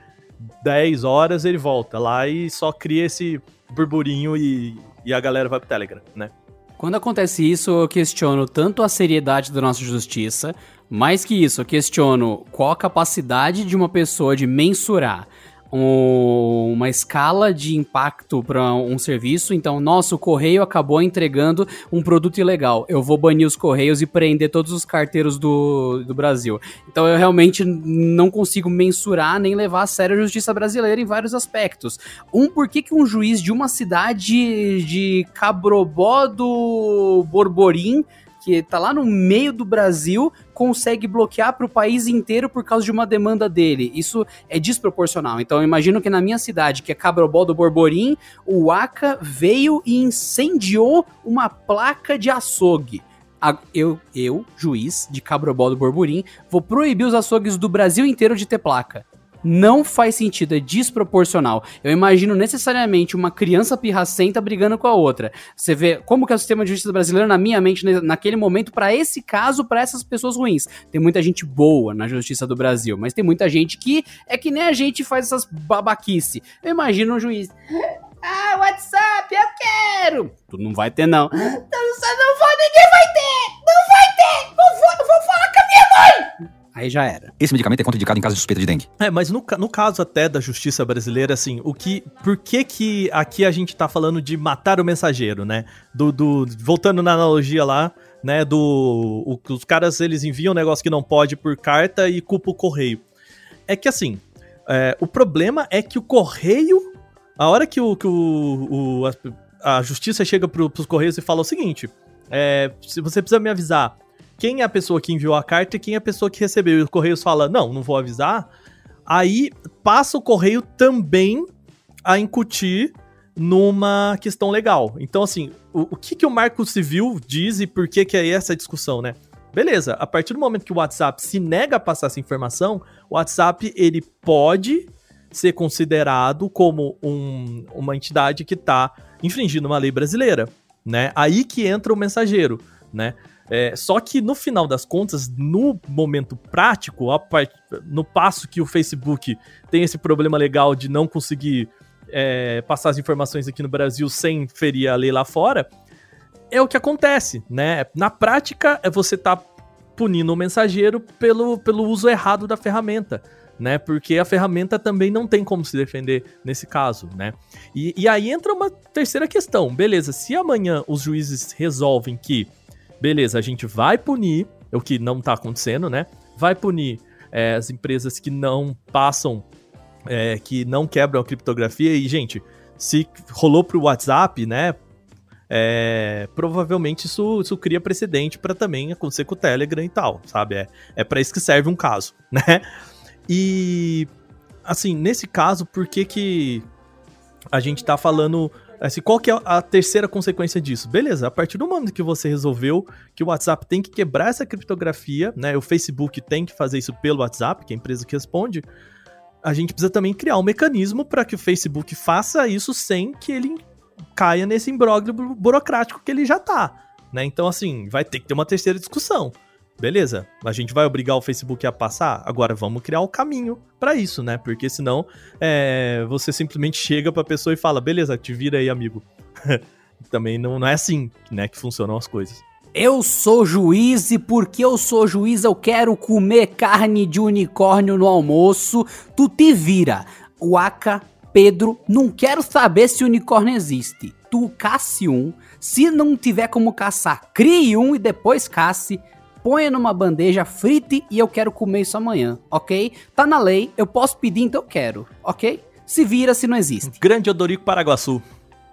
10 horas ele volta lá e só cria esse burburinho e, e a galera vai pro Telegram, né? Quando acontece isso, eu questiono tanto a seriedade da nossa justiça, mais que isso, eu questiono qual a capacidade de uma pessoa de mensurar um, uma escala de impacto para um serviço. Então, nosso correio acabou entregando um produto ilegal. Eu vou banir os correios e prender todos os carteiros do, do Brasil. Então, eu realmente não consigo mensurar nem levar a sério a justiça brasileira em vários aspectos. Um, por que, que um juiz de uma cidade de Cabrobó do Borborim que tá lá no meio do Brasil, consegue bloquear para o país inteiro por causa de uma demanda dele. Isso é desproporcional. Então eu imagino que na minha cidade, que é Cabrobol do Borborim, o ACA veio e incendiou uma placa de açougue. Eu, eu, juiz de Cabrobol do Borborim, vou proibir os açougues do Brasil inteiro de ter placa não faz sentido, é desproporcional. Eu imagino necessariamente uma criança pirracenta brigando com a outra. Você vê como que é o sistema de justiça brasileiro na minha mente naquele momento para esse caso, para essas pessoas ruins. Tem muita gente boa na justiça do Brasil, mas tem muita gente que é que nem a gente faz essas babaquice. Eu imagino um juiz ah, WhatsApp, eu quero! Tu não vai ter, não. Então, não vou, ninguém vai ter! Não vai ter! Não vou, vou falar com a minha mãe! Aí já era. Esse medicamento é contraindicado em caso de suspeita de dengue. É, mas no, no caso até da justiça brasileira, assim, o que. Por que que aqui a gente tá falando de matar o mensageiro, né? Do. do voltando na analogia lá, né? Do. O, os caras eles enviam um negócio que não pode por carta e culpa o correio. É que assim. É, o problema é que o correio. A hora que o. Que o, o a, a, justiça chega pro, pros correios e fala o seguinte. É, se você precisa me avisar quem é a pessoa que enviou a carta e quem é a pessoa que recebeu. E o Correios fala: não, não vou avisar. Aí passa o Correio também a incutir numa questão legal. Então, assim, o, o que, que o Marco Civil diz e por que, que é essa discussão, né? Beleza, a partir do momento que o WhatsApp se nega a passar essa informação, o WhatsApp ele pode ser considerado como um, uma entidade que está infringindo uma lei brasileira, né? Aí que entra o mensageiro, né? É, só que no final das contas, no momento prático, no passo que o Facebook tem esse problema legal de não conseguir é, passar as informações aqui no Brasil sem ferir a lei lá fora, é o que acontece, né? Na prática, é você tá punindo o mensageiro pelo, pelo uso errado da ferramenta. Né, porque a ferramenta também não tem como se defender nesse caso, né? E, e aí entra uma terceira questão. Beleza, se amanhã os juízes resolvem que beleza, a gente vai punir, o que não tá acontecendo, né? Vai punir é, as empresas que não passam, é, que não quebram a criptografia. E, gente, se rolou pro WhatsApp, né? É, provavelmente isso, isso cria precedente para também acontecer com o Telegram e tal, sabe? É, é para isso que serve um caso, né? E, assim, nesse caso, por que que a gente tá falando Assim, qual que é a terceira consequência disso? Beleza, a partir do momento que você resolveu que o WhatsApp tem que quebrar essa criptografia, né? O Facebook tem que fazer isso pelo WhatsApp, que é a empresa que responde. a gente precisa também criar um mecanismo para que o Facebook faça isso sem que ele caia nesse imbróglio bu- burocrático que ele já tá, né? Então, assim, vai ter que ter uma terceira discussão. Beleza, a gente vai obrigar o Facebook a passar? Agora vamos criar o caminho pra isso, né? Porque senão é, você simplesmente chega pra pessoa e fala, beleza, te vira aí, amigo. Também não, não é assim, né, que funcionam as coisas. Eu sou juiz e porque eu sou juiz eu quero comer carne de unicórnio no almoço. Tu te vira. Waka, Pedro, não quero saber se unicórnio existe. Tu casse um. Se não tiver como caçar, crie um e depois casse. Ponha numa bandeja, frite e eu quero comer isso amanhã, ok? Tá na lei, eu posso pedir, então eu quero, ok? Se vira se não existe. Grande Odorico Paraguaçu.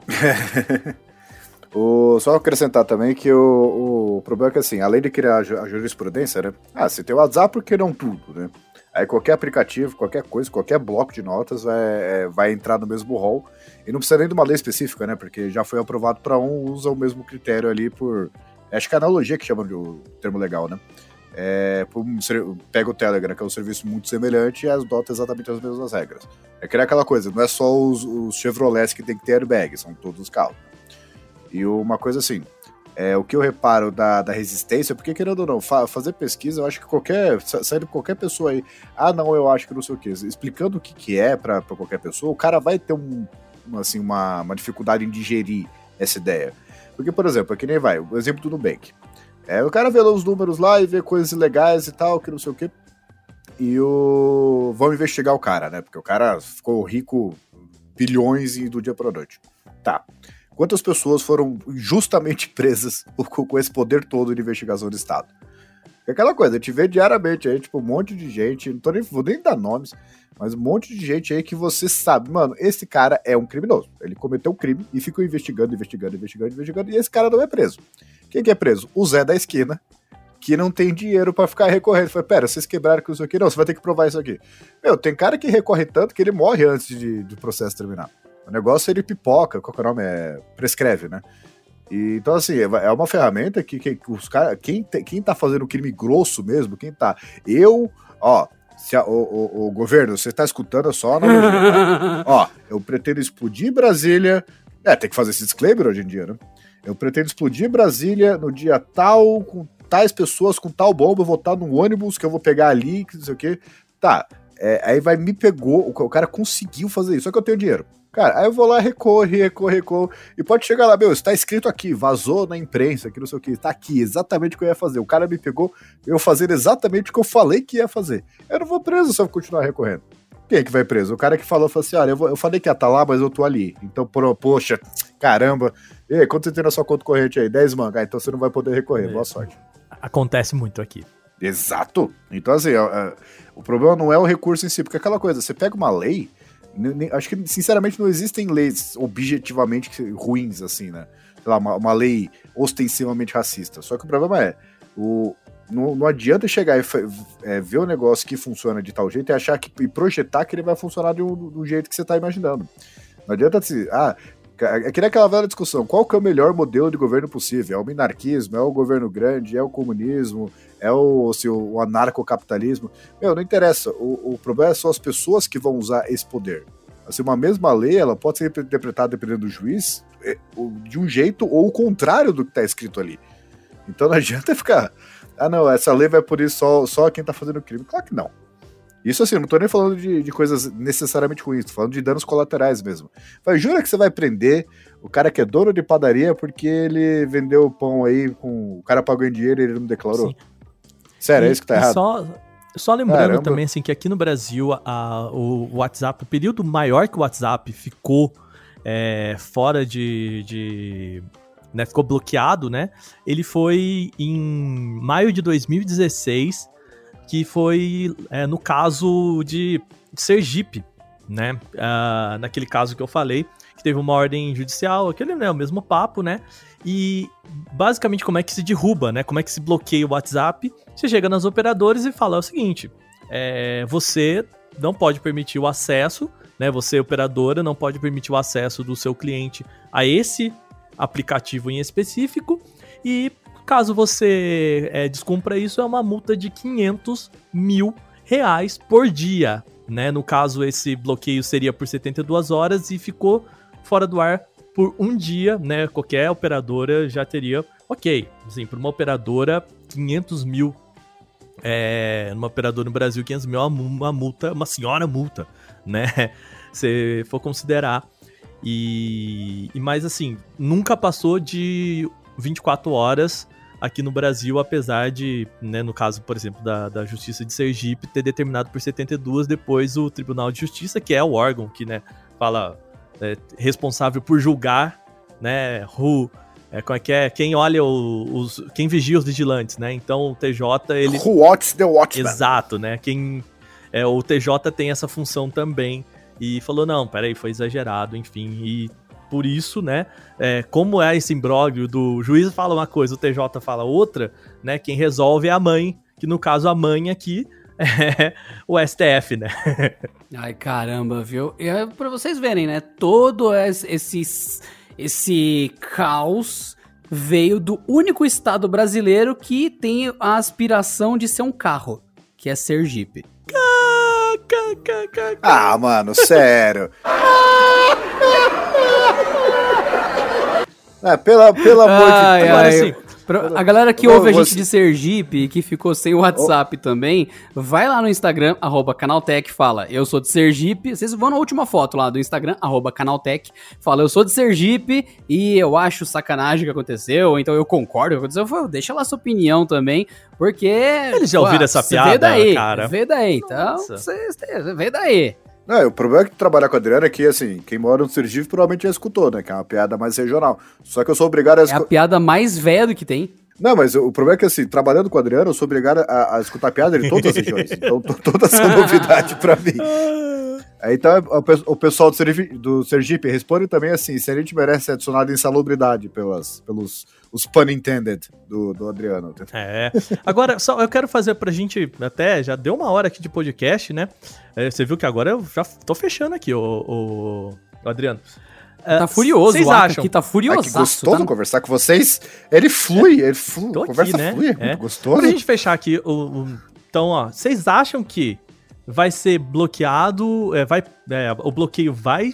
O, só acrescentar também que o, o problema é que, assim, além de criar a ju- a jurisprudência, né? Ah, você tem o WhatsApp, por que não tudo, né? Aí qualquer aplicativo, qualquer coisa, qualquer bloco de notas vai, é, vai entrar no mesmo rol. E não precisa nem de uma lei específica, né? Porque já foi aprovado para um, usa o mesmo critério ali por. Acho que é analogia que chamam de o termo legal, né? É, pega o Telegram, que é um serviço muito semelhante, e adota exatamente as mesmas regras. É criar aquela coisa, não é só os, os Chevrolets que tem que ter airbag, são todos os carros. E uma coisa assim, é, o que eu reparo da, da resistência, porque querendo ou não, fa- fazer pesquisa, eu acho que qualquer, sa- saindo qualquer pessoa aí, ah não, eu acho que não sei o que, explicando o que, que é pra qualquer pessoa, o cara vai ter um, assim, uma, uma dificuldade em digerir essa ideia. Porque, por exemplo, é que nem vai, o exemplo do Nubank. É, o cara vê lá os números lá e vê coisas legais e tal, que não sei o que, e o... vão investigar o cara, né? Porque o cara ficou rico bilhões do dia pra noite. Tá. Quantas pessoas foram injustamente presas com esse poder todo de investigação do Estado? É aquela coisa, a gente vê diariamente aí, tipo, um monte de gente, não tô nem, vou nem dar nomes, mas um monte de gente aí que você sabe, mano, esse cara é um criminoso. Ele cometeu um crime e ficou investigando, investigando, investigando, investigando, e esse cara não é preso. Quem que é preso? O Zé da esquina, que não tem dinheiro pra ficar recorrendo. Foi, pera, vocês quebraram com isso aqui? Não, você vai ter que provar isso aqui. Meu, tem cara que recorre tanto que ele morre antes de, do processo terminar. O negócio ele pipoca, qual que é o nome? É, prescreve, né? E, então, assim, é é uma ferramenta que, que os caras. Quem, te- quem tá fazendo crime grosso mesmo, quem tá. Eu, ó, se a- o, o- o governo, você tá escutando só na tá? Ó, eu pretendo explodir Brasília. É, tem que fazer esse disclaimer hoje em dia, né? Eu pretendo explodir Brasília no dia tal, com tais pessoas, com tal bomba, eu vou estar num ônibus que eu vou pegar ali, que não sei o quê. Tá, é, aí vai, me pegou, o cara conseguiu fazer isso, só que eu tenho dinheiro. Cara, aí eu vou lá, recorre, recorre, recorre, e pode chegar lá, meu, está escrito aqui, vazou na imprensa, que não sei o que, tá aqui, exatamente o que eu ia fazer. O cara me pegou, eu fazendo exatamente o que eu falei que ia fazer. Eu não vou preso se eu continuar recorrendo. Quem é que vai preso? O cara que falou, falou assim, olha, eu, vou- eu falei que ia estar lá, mas eu tô ali. Então, por, poxa, caramba. E aí, quanto você tem na sua conta corrente aí? 10 mangá, então você não vai poder recorrer, boa sorte. Acontece muito aqui. Exato. Então, assim, ó, é, o problema não é o recurso em si, porque é aquela coisa, você pega uma lei, acho que, sinceramente, não existem leis objetivamente ruins, assim, né? Sei lá, uma, uma lei ostensivamente racista. Só que o problema é, o, não, não adianta chegar e é, ver o negócio que funciona de tal jeito e achar que, e projetar que ele vai funcionar de um, do jeito que você tá imaginando. Não adianta se. Ah, é que nem aquela velha discussão: qual que é o melhor modelo de governo possível? É o minarquismo? É o governo grande? É o comunismo? É o, se, o, anarcocapitalismo? Meu, não interessa. O, o problema são as pessoas que vão usar esse poder. Assim, uma mesma lei, ela pode ser interpretada dependendo do juiz é, de um jeito ou o contrário do que está escrito ali. Então não adianta ficar. Ah, não, essa lei vai isso só, só quem tá fazendo crime. Claro que não. Isso assim, não tô nem falando de, de coisas necessariamente ruins, tô falando de danos colaterais mesmo. Vai, jura que você vai prender o cara que é dono de padaria porque ele vendeu pão aí com. O cara pagou em dinheiro e ele não declarou? Sim. Sério, é E- isso que tá errado? Só, só lembrando Caramba. também, assim, que aqui no Brasil, a- o WhatsApp, o período maior que o WhatsApp ficou é, fora de. de né, ficou bloqueado, né? Ele foi em maio de 2016, que foi é, no caso de Sergipe, né? Ah, naquele caso que eu falei, que teve uma ordem judicial, aquele, né, o mesmo papo, né? E basicamente como é que se derruba, né? Como é que se bloqueia o WhatsApp? Você chega nas operadoras e fala o seguinte: é, você não pode permitir o acesso, né? Você, operadora, não pode permitir o acesso do seu cliente a esse aplicativo em específico. E caso você é, descumpra isso, é uma multa de 500 mil reais por dia. né? No caso, esse bloqueio seria por 72 horas e ficou fora do ar por um dia, né? Qualquer operadora já teria, ok, assim, para uma operadora, 500 mil, é, numa operadora no Brasil, 500 mil é uma, uma multa, uma senhora multa, né? Se for considerar. E, e mais assim, nunca passou de 24 horas aqui no Brasil, apesar de, né, no caso, por exemplo, da, da Justiça de Sergipe, ter determinado por 72, depois o Tribunal de Justiça, que é o órgão que, né, fala é, responsável por julgar, né, who, é, como é que é, quem olha o, os, quem vigia os vigilantes, né, então o TJ, ele... Who watches the watchman. Exato, né, quem... É, o TJ tem essa função também, e falou, não, peraí, foi exagerado, enfim, e por isso, né, é, como é esse imbróglio do juiz fala uma coisa, o TJ fala outra, né, quem resolve é a mãe, que no caso a mãe aqui é o STF, né? Ai, caramba, viu? E é pra vocês verem, né, todo esse, esse caos veio do único estado brasileiro que tem a aspiração de ser um carro, que é Sergipe. Ah, mano, sério. É, pela, pelo amor Ai, de Deus. Agora. Pra- a galera que ouve a você- gente de Sergipe e que ficou sem o WhatsApp também, vai lá no Instagram, arroba Canaltech, fala, eu sou de Sergipe. Vocês vão na última foto lá do Instagram, arroba Canaltech, fala, eu sou de Sergipe e eu acho sacanagem o que aconteceu, então eu concordo com o que aconteceu. Deixa lá sua opinião também, porque... Eles já ouviram essa piada, Vê daí, cara? vê daí. Então, vê daí. Não, o problema é que trabalhar com a Adriana é que, assim, quem mora no Sergipe provavelmente já escutou, né? Que é uma piada mais regional. Só que eu sou obrigado a É a piada mais velha do que tem. Não, mas o problema é que, assim, trabalhando com a Adriana, eu sou obrigado a, a escutar piada de todas as regiões. Então, to- toda essa novidade pra mim. Então, o pe- o pessoal do Sergipe, do Sergipe responde também assim: se a gente merece ser adicionado em pelas, pelos os pun intended do, do Adriano. É. Agora, só eu quero fazer pra gente, até já deu uma hora aqui de podcast, né? É, você viu que agora eu já tô fechando aqui, o, o, o Adriano. É, Tá furioso, Vocês acham? aqui tá Ai, que furioso. gostoso conversar com vocês. Ele flui, ele flui. Tô aqui, conversa né? flui, é É. muito gostoso. Pra gente fechar aqui, o, o- então, ó, vocês acham que vai ser bloqueado, é, vai, é, o bloqueio vai,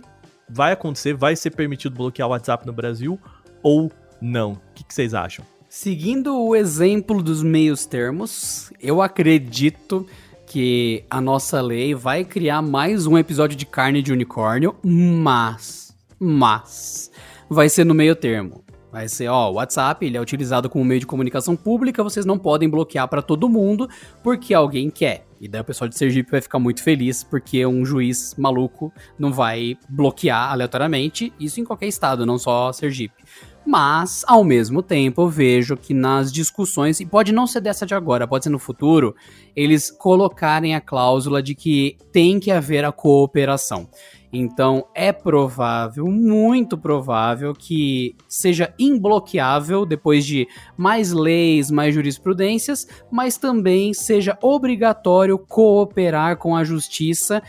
vai acontecer, vai ser permitido bloquear o WhatsApp no Brasil ou não? O que que vocês acham? Seguindo o exemplo dos meios termos, eu acredito que a nossa lei vai criar mais um episódio de carne de unicórnio, mas, mas, vai ser no meio termo. Vai ser, ó, o WhatsApp, ele é utilizado como meio de comunicação pública, vocês não podem bloquear pra todo mundo, porque alguém quer. E daí o pessoal de Sergipe vai ficar muito feliz, porque um juiz maluco não vai bloquear aleatoriamente, isso em qualquer estado, não só Sergipe. Mas, ao mesmo tempo, vejo que nas discussões, e pode não ser dessa de agora, pode ser no futuro, eles colocarem a cláusula de que tem que haver a cooperação. Então, é provável, muito provável, que seja imbloqueável depois de mais leis, mais jurisprudências, mas também seja obrigatório cooperar com a justiça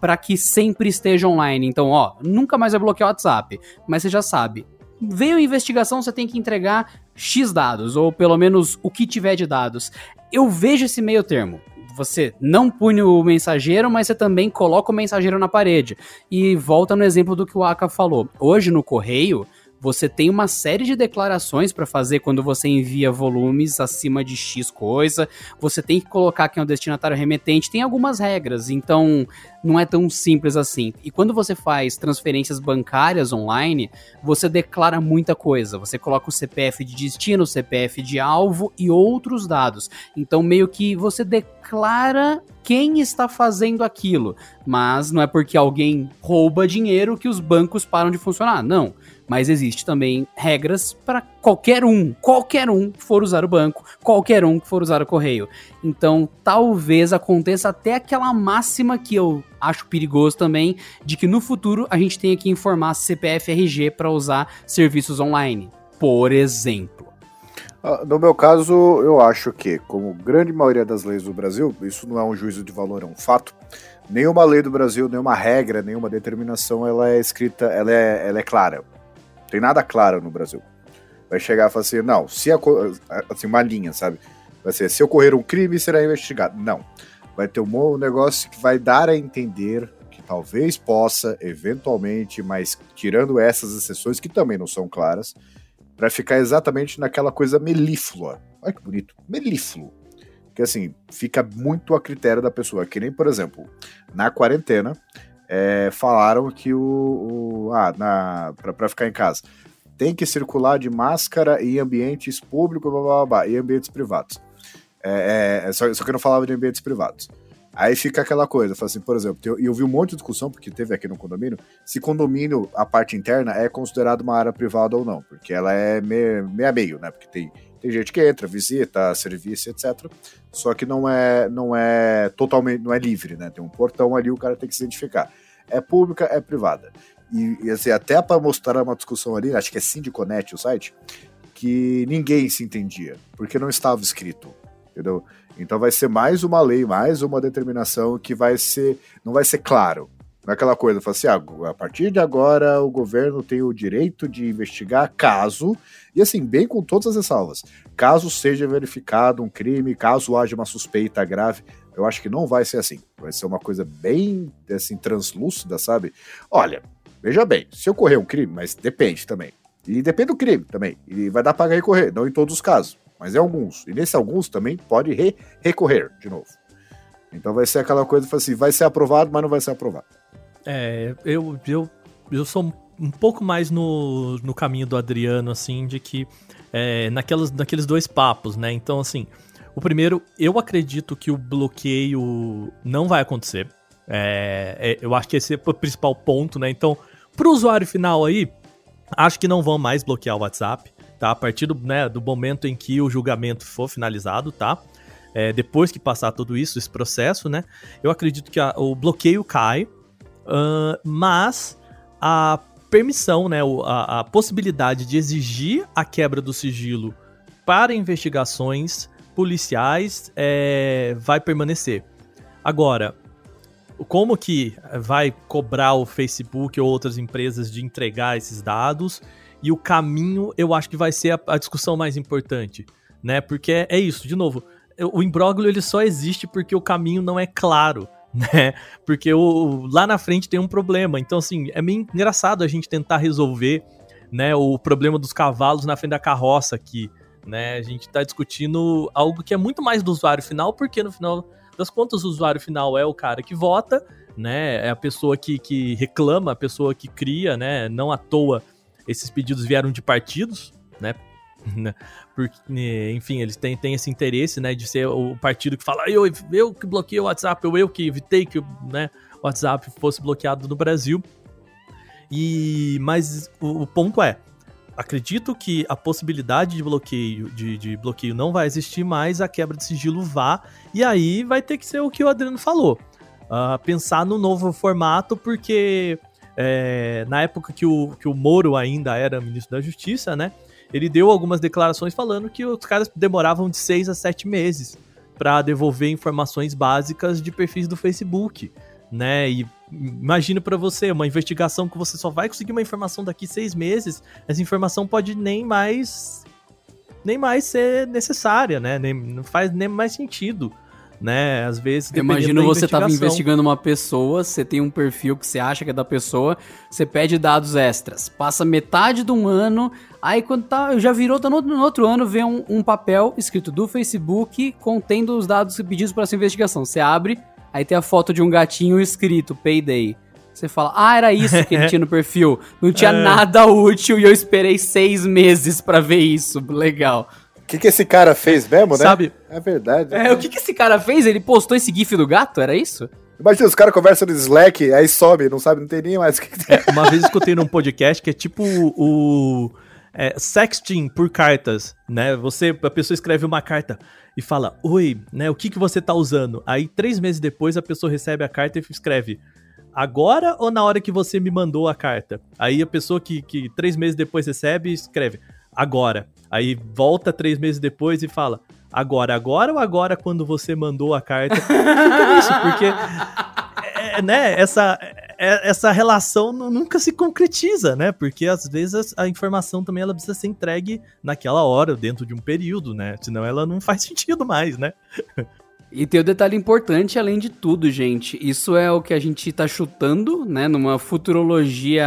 para que sempre esteja online. Então, ó, nunca mais vai bloquear o WhatsApp, mas você já sabe, veio a investigação, você tem que entregar X dados, ou pelo menos o que tiver de dados. Eu vejo esse meio termo. Você não pune o mensageiro, mas você também coloca o mensageiro na parede. E volta no exemplo do que o Aka falou. Hoje no correio, você tem uma série de declarações para fazer quando você envia volumes acima de X coisa. Você tem que colocar quem é o destinatário remetente. Tem algumas regras, então não é tão simples assim. E quando você faz transferências bancárias online, você declara muita coisa. Você coloca o CPF de destino, o CPF de alvo e outros dados. Então, meio que você declara quem está fazendo aquilo. Mas não é porque alguém rouba dinheiro que os bancos param de funcionar. Não. Mas existe também regras para qualquer um, qualquer um que for usar o banco, qualquer um que for usar o correio. Então, talvez aconteça até aquela máxima que eu acho perigoso também, de que no futuro a gente tenha que informar CPF RG para usar serviços online, por exemplo. Ah, No meu caso, eu acho que, como grande maioria das leis do Brasil, isso não é um juízo de valor, é um fato. Nenhuma lei do Brasil, nenhuma regra, nenhuma determinação, ela é escrita, ela é, ela é clara. Tem nada claro no Brasil. Vai chegar e falar assim, não, se aco- assim, uma linha, sabe? Vai ser, se ocorrer um crime, será investigado. Não. vai ter um negócio que vai dar a entender que talvez possa, eventualmente, mas tirando essas exceções que também não são claras, para ficar exatamente naquela coisa melíflua. Olha que bonito, melífluo. Que assim, fica muito a critério da pessoa. Que nem, por exemplo, na quarentena, é, falaram que o. o ah, para ficar em casa tem que circular de máscara em ambientes públicos blá, blá, blá, e ambientes privados. É, é, só, só que eu não falava de ambientes privados. Aí fica aquela coisa, assim, por exemplo, e eu vi um monte de discussão, porque teve aqui no condomínio, se condomínio, a parte interna, é considerado uma área privada ou não, porque ela é meio, meio a meio, né? Porque tem, tem gente que entra, visita, serviço, etc. Só que não é, não é totalmente, não é livre, né? Tem um portão ali, o cara tem que se identificar. É pública, é privada. E, e assim, até para mostrar uma discussão ali, acho que é Syndiconet o site, que ninguém se entendia, porque não estava escrito, entendeu? Então vai ser mais uma lei, mais uma determinação que vai ser, não vai ser claro. Não é aquela coisa, fala assim, ah, a partir de agora o governo tem o direito de investigar caso, e assim, bem com todas as ressalvas, caso seja verificado um crime, caso haja uma suspeita grave, eu acho que não vai ser assim. Vai ser uma coisa bem, assim, translúcida, sabe? Olha, Veja bem, se ocorrer um crime, mas depende também. E depende do crime também. E vai dar para recorrer, não em todos os casos, mas em alguns. E nesse alguns também pode re recorrer de novo. Então vai ser aquela coisa assim, vai ser aprovado, mas não vai ser aprovado. É, eu, eu, eu sou um pouco mais no, no caminho do Adriano, assim, de que é, naquelas, naqueles dois papos, né? Então, assim, o primeiro, eu acredito que o bloqueio não vai acontecer. É, é, eu acho que esse é o principal ponto, né? Então, Pro usuário final aí, acho que não vão mais bloquear o WhatsApp, tá? A partir do, né, do momento em que o julgamento for finalizado, tá? É, depois que passar tudo isso, esse processo, né? Eu acredito que a, o bloqueio cai, uh, mas a permissão, né? A, a possibilidade de exigir a quebra do sigilo para investigações policiais é, vai permanecer. Agora, como que vai cobrar o Facebook ou outras empresas de entregar esses dados e o caminho eu acho que vai ser a, a discussão mais importante, né? Porque é, é, isso, de novo, o imbróglio ele só existe porque o caminho não é claro, né? Porque o, lá na frente tem um problema. Então, assim, é meio engraçado a gente tentar resolver, né, o problema dos cavalos na frente da carroça aqui, né? A gente tá discutindo algo que é muito mais do usuário final, porque no final das contas, o usuário final é o cara que vota, né? É a pessoa que, que reclama, a pessoa que cria, né? Não à toa esses pedidos vieram de partidos, né? Porque, enfim, eles têm, têm esse interesse, né, de ser o partido que fala, eu, eu que bloqueei o WhatsApp, ou eu que evitei que né, o WhatsApp fosse bloqueado no Brasil. E, mas o, o ponto é, acredito que a possibilidade de bloqueio, de, de, bloqueio não vai existir, mas a quebra de sigilo vá. E aí vai ter que ser o que o Adriano falou. Uh, pensar no novo formato, porque é, na época que o, que o Moro ainda era ministro da Justiça, né? Ele deu algumas declarações falando que os caras demoravam de seis a sete meses para devolver informações básicas de perfis do Facebook, né? E imagina para você, uma investigação que você só vai conseguir uma informação daqui seis meses, essa informação pode nem mais nem mais ser necessária, né? Nem, não faz nem mais sentido. Né, às vezes. Imagina você tava investigando uma pessoa, você tem um perfil que você acha que é da pessoa, você pede dados extras, passa metade de um ano, aí quando tá, já virou, tá no, no outro ano, vem um, um, papel escrito do Facebook contendo os dados pedidos para essa investigação. Você abre, Aí tem a foto de um gatinho escrito Payday. Você fala, ah, era isso que ele tinha no perfil. Não tinha é. nada útil e eu esperei seis meses para ver isso. Legal. O que, que esse cara fez mesmo, né? Sabe? É verdade. É, o que, que esse cara fez? Ele postou esse gif do gato? Era isso? Imagina, os caras conversam no Slack, aí some, não sabe, não tem nem mais o que, que é, Uma vez escutei num podcast que é tipo o é, sexting por cartas, né? Você, a pessoa escreve uma carta e fala, oi, né? O que, que você tá usando? Aí, três meses depois, a pessoa recebe a carta e escreve, agora ou na hora que você me mandou a carta? Aí a pessoa que, que três meses depois recebe escreve, agora. Aí volta três meses depois e fala, agora, agora ou agora quando você mandou a carta? Nisso, porque, é, né, essa é, essa relação nunca se concretiza, né? Porque às vezes a informação também ela precisa ser entregue naquela hora, dentro de um período, né? Senão ela não faz sentido mais, né? E tem um detalhe importante, além de tudo, gente. Isso é o que a gente tá chutando, né? Numa futurologia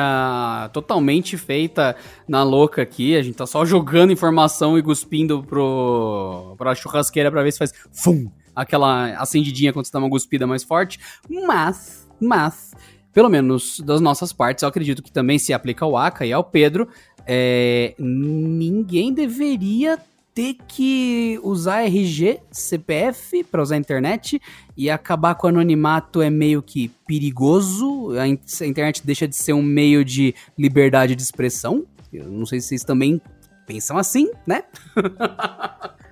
totalmente feita na louca aqui. A gente tá só jogando informação e cuspindo pro, pra churrasqueira pra ver se faz fum, aquela acendidinha quando você dá uma cuspida mais forte. Mas, mas, pelo menos das nossas partes, eu acredito que também se aplica ao Aka e ao Pedro. É, ninguém deveria ter que usar RG, CPF para usar a internet e acabar com o anonimato é meio que perigoso. A internet deixa de ser um meio de liberdade de expressão. Eu não sei se vocês também pensam assim, né?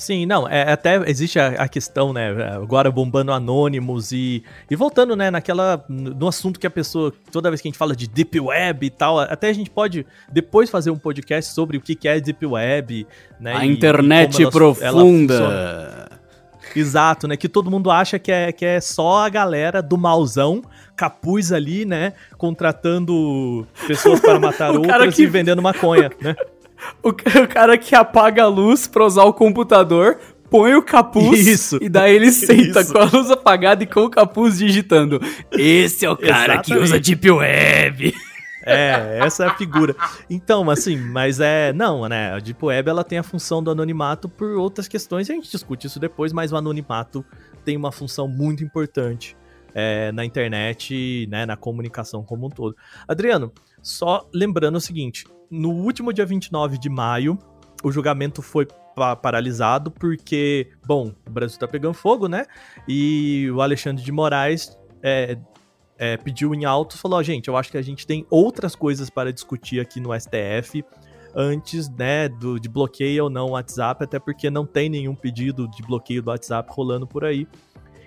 Sim, não, é, até existe a, a, questão, né, agora bombando anônimos e, e voltando, né, naquela, no assunto que a pessoa, toda vez que a gente fala de Deep Web e tal, até a gente pode depois fazer um podcast sobre o que, que é Deep Web, né. A e, internet e profunda. Ela Exato, né? Que todo mundo acha que é, que é só a galera do mauzão, capuz ali, né? Contratando pessoas para matar outras que... e vendendo maconha, né? O, cara que apaga a luz pra usar o computador, põe o capuz isso, e daí ele senta isso. com a luz apagada e com o capuz digitando. Esse é o cara Exatamente. que usa Deep Web. É, essa é a figura. Então, assim, mas é. Não, né? A Deep Web ela tem a função do anonimato por outras questões, a gente discute isso depois, mas o anonimato tem uma função muito importante é, na internet, né? Na comunicação como um todo. Adriano, só lembrando o seguinte: no último dia 29 de maio, o julgamento foi pa paralisado porque, bom, o Brasil tá pegando fogo, né? E o Alexandre de Moraes é, é, pediu em alto, falou: oh, gente, eu acho que a gente tem outras coisas para discutir aqui no STF antes, né, do, de bloqueio ou não o WhatsApp, até porque não tem nenhum pedido de bloqueio do WhatsApp rolando por aí.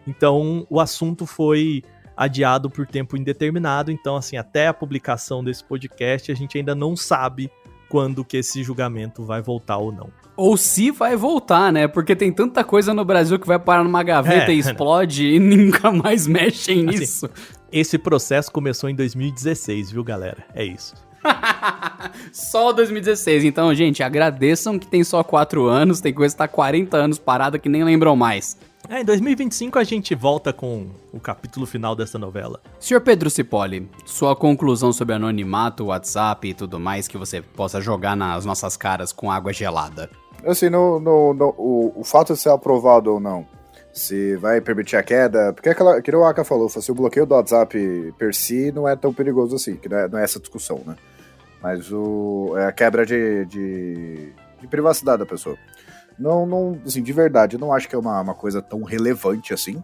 Então, o assunto foi adiado por tempo indeterminado. Então, assim, até a publicação desse podcast, a gente ainda não sabe quando que esse julgamento vai voltar ou não. Ou se vai voltar, né? Porque tem tanta coisa no Brasil que vai parar numa gaveta é. e explode e nunca mais mexem assim, nisso. Esse processo começou em 2016, viu, galera? É isso. só 2016. Então, gente, agradeçam que tem só 4 anos, tem coisa que tá 40 anos parada que nem lembram mais. É, em 2025 a gente volta com o capítulo final dessa novela. Senhor Pedro Cipoli, sua conclusão sobre anonimato, WhatsApp e tudo mais que você possa jogar nas nossas caras com água gelada. Assim, no, no, no o, o fato de ser aprovado ou não, se vai permitir a queda, porque aquela, que o Aka falou, assim, o bloqueio do WhatsApp per si não é tão perigoso assim, que não é, não é essa discussão, né? Mas o, é a quebra de, de, de privacidade da pessoa. Não, não, assim, de verdade, eu não acho que é uma, uma coisa tão relevante assim,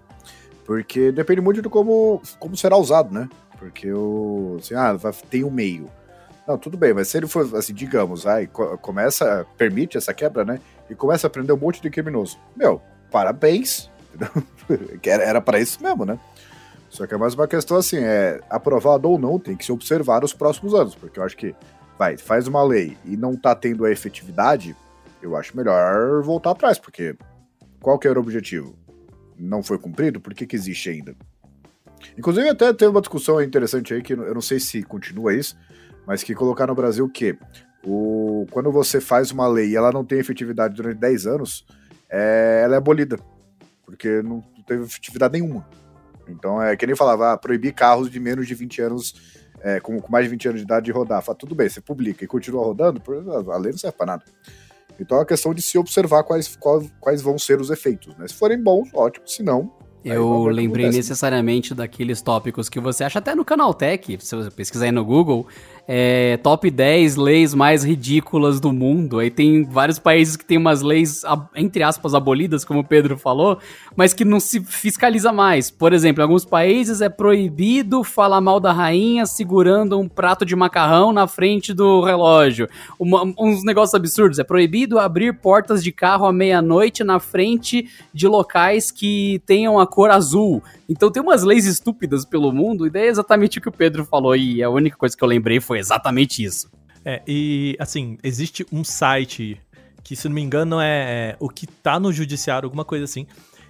porque depende muito de como, como será usado, né? Porque o, assim, ah, tem um meio. Não, tudo bem, mas se ele for, assim, digamos, aí começa, permite essa quebra, né? E começa a prender um monte de criminoso. Meu, parabéns, era para isso mesmo, né? Só que é mais uma questão assim, é aprovado ou não, tem que se observar os próximos anos, porque eu acho que vai, faz uma lei e não tá tendo a efetividade, eu acho melhor voltar atrás, porque qual que era o objetivo? Não foi cumprido? Por que, que existe ainda? Inclusive, até teve uma discussão interessante aí, que eu não sei se continua isso, mas que colocar no Brasil que o, quando você faz uma lei e ela não tem efetividade durante 10 anos, é, ela é abolida, porque não teve efetividade nenhuma. Então é que nem falava, ah, proibir carros de menos de 20 anos, é, com, com, mais de 20 anos de idade de rodar. Fala, tudo bem, você publica e continua rodando, a lei não serve para nada. Então é uma questão de se observar quais, quais, quais vão ser os efeitos. Né? Se forem bons, ótimo. Se não, eu lembrei necessariamente daqueles tópicos que você acha até no Canaltech, se você pesquisar aí no Google, é, top 10 leis mais ridículas do mundo. Aí tem vários países que tem umas leis, entre aspas, abolidas, como o Pedro falou, mas que não se fiscaliza mais. Por exemplo, em alguns países é proibido falar mal da rainha segurando um prato de macarrão na frente do relógio. Uma, uns negócios absurdos. É proibido abrir portas de carro à meia-noite na frente de locais que tenham a cor azul. Então tem umas leis estúpidas pelo mundo, e daí é exatamente o que o Pedro falou, e a única coisa que eu lembrei foi exatamente isso. É, e assim, existe um site que, se não me engano, é, é o que tá no judiciário, alguma coisa assim,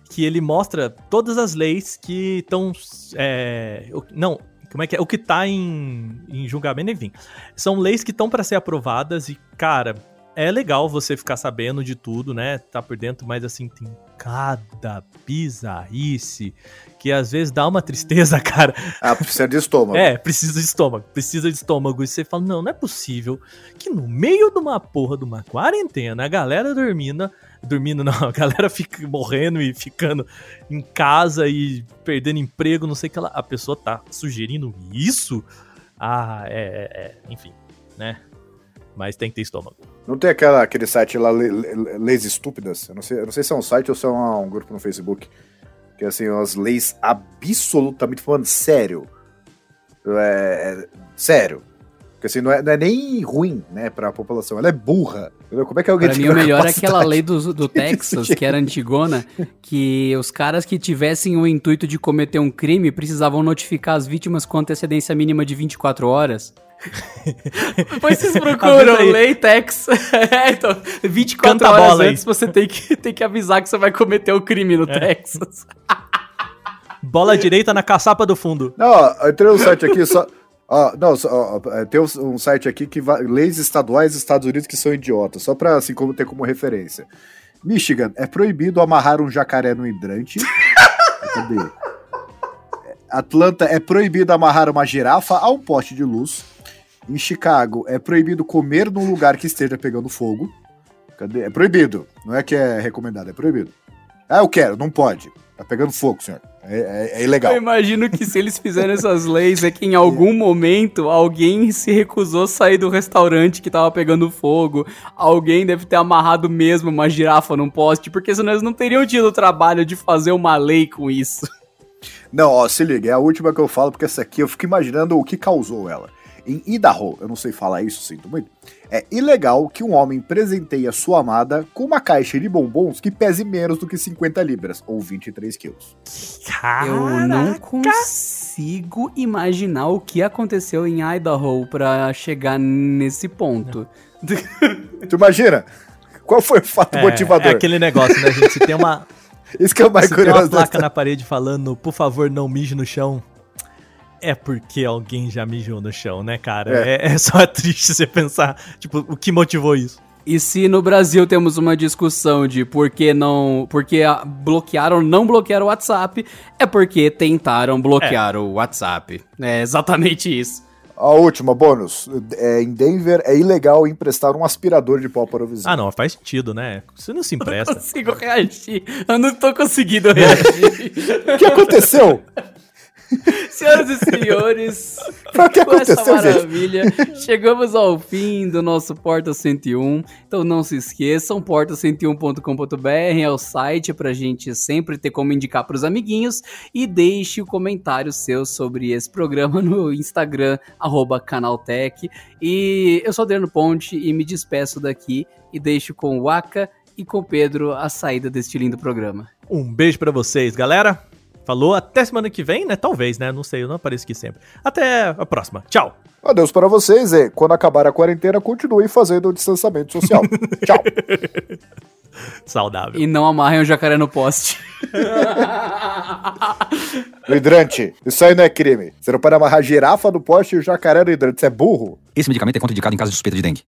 que ele mostra todas as leis que estão. É, não, como é que é? O que tá em, em julgamento, enfim. São leis que estão para ser aprovadas e, cara, é legal você ficar sabendo de tudo, né? Tá por dentro, mas assim, tem cada bizarrice que às vezes dá uma tristeza, cara. Ah, precisa de estômago. É, precisa de estômago, precisa de estômago. E você fala, não, não é possível que no meio de uma porra de uma quarentena, a galera dormindo, dormindo não, a galera fica morrendo e ficando em casa e perdendo emprego, não sei o que lá. A pessoa tá sugerindo isso? Ah, é, é, é enfim, né? Mas tem que ter estômago. Não tem aquela, aquele site lá, Le- Le- Leis Estúpidas? Eu não, sei, eu não sei se é um site ou se é um, um grupo no Facebook. Que assim, umas leis absolutamente falando sério. É, é- sério. Porque assim, não é, não é nem ruim, né, pra população. Ela é burra. Entendeu? Como é que alguém Pra mim, o melhor é aquela lei do, do Texas, que era antigona, que os caras que tivessem o intuito de cometer um crime precisavam notificar as vítimas com antecedência mínima de 24 horas. Depois vocês procuram lei Tex. é, então, 24 Canta horas bola aí. antes você tem que, tem que avisar que você vai cometer o crime no É. Texas. Bola direita na caçapa do fundo. Não, ó, eu entrei no site aqui só. Ó, não, só, ó, ó, tem um, site aqui que leis estaduais dos Estados Unidos que são idiotas, só pra assim como ter como referência. Michigan é proibido amarrar um jacaré no hidrante. Cadê? Atlanta é proibido amarrar uma girafa a um poste de luz. Em Chicago é proibido comer num lugar que esteja pegando fogo. Cadê? É proibido. Não é que é recomendado, é proibido. Ah, eu quero, não pode. Tá pegando fogo, senhor. É, é- é ilegal. Eu imagino que se eles fizeram essas leis é que em algum momento alguém se recusou a sair do restaurante que tava pegando fogo. Alguém deve ter amarrado mesmo uma girafa num poste, porque senão eles não teriam tido o trabalho de fazer uma lei com isso. Não, ó, se liga, é a última que eu falo, porque essa aqui eu fico imaginando o que causou ela. Em Idaho, eu não sei falar isso, sinto muito, é ilegal que um homem presenteie a sua amada com uma caixa de bombons que pese menos do que 50 libras, ou 23 quilos. Eu não consigo imaginar o que aconteceu em Idaho pra chegar nesse ponto. Tu imagina? Qual foi o fato É, motivador? é aquele negócio, né, gente? Se tem uma, Isso que é o mais se tem uma curioso. placa dessa- na parede falando, por favor, não mije no chão, é porque alguém já mijou no chão, né, cara? É, é só triste você pensar, tipo, o que motivou isso. E se no Brasil temos uma discussão de por que não. Porque bloquearam ou não bloquearam o WhatsApp, é porque tentaram bloquear o WhatsApp. É exatamente isso. A última, bônus. É, em Denver é ilegal emprestar um aspirador de pó para o vizinho. Ah, não, faz sentido, né? Você não se Não empresta. consigo reagir. Eu não tô conseguindo reagir. O que aconteceu? Senhoras e senhores, O que com essa aconteceu, gente? maravilha, chegamos ao fim do nosso Porta 101. Então não se esqueçam, porta101.com.br é o site pra gente sempre ter como indicar pros amiguinhos. E deixe o comentário seu sobre esse programa no Instagram, arroba Canaltech. E eu sou Adriano Ponte e me despeço daqui e deixo com o Aka e com o Pedro a saída deste lindo programa. Um beijo pra vocês, galera. Falou, até semana que vem, né? Talvez, né? Não sei, eu não apareço aqui sempre. Até a próxima. Tchau. Adeus para vocês e quando acabar a quarentena, continuem fazendo o distanciamento social. Tchau. Saudável. E não amarrem o jacaré no poste. Hidrante. Isso aí não é crime. Você não pode amarrar girafa no poste e o jacaré no hidrante. Você é burro? Esse medicamento é contraindicado em caso de suspeita de dengue.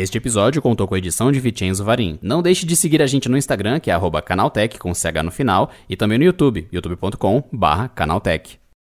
Este episódio contou com a edição de Vicenzo Varim. Não deixe de seguir a gente no Instagram, que é canaltech, com CH no final, e também no YouTube, youtube.com barra canaltech.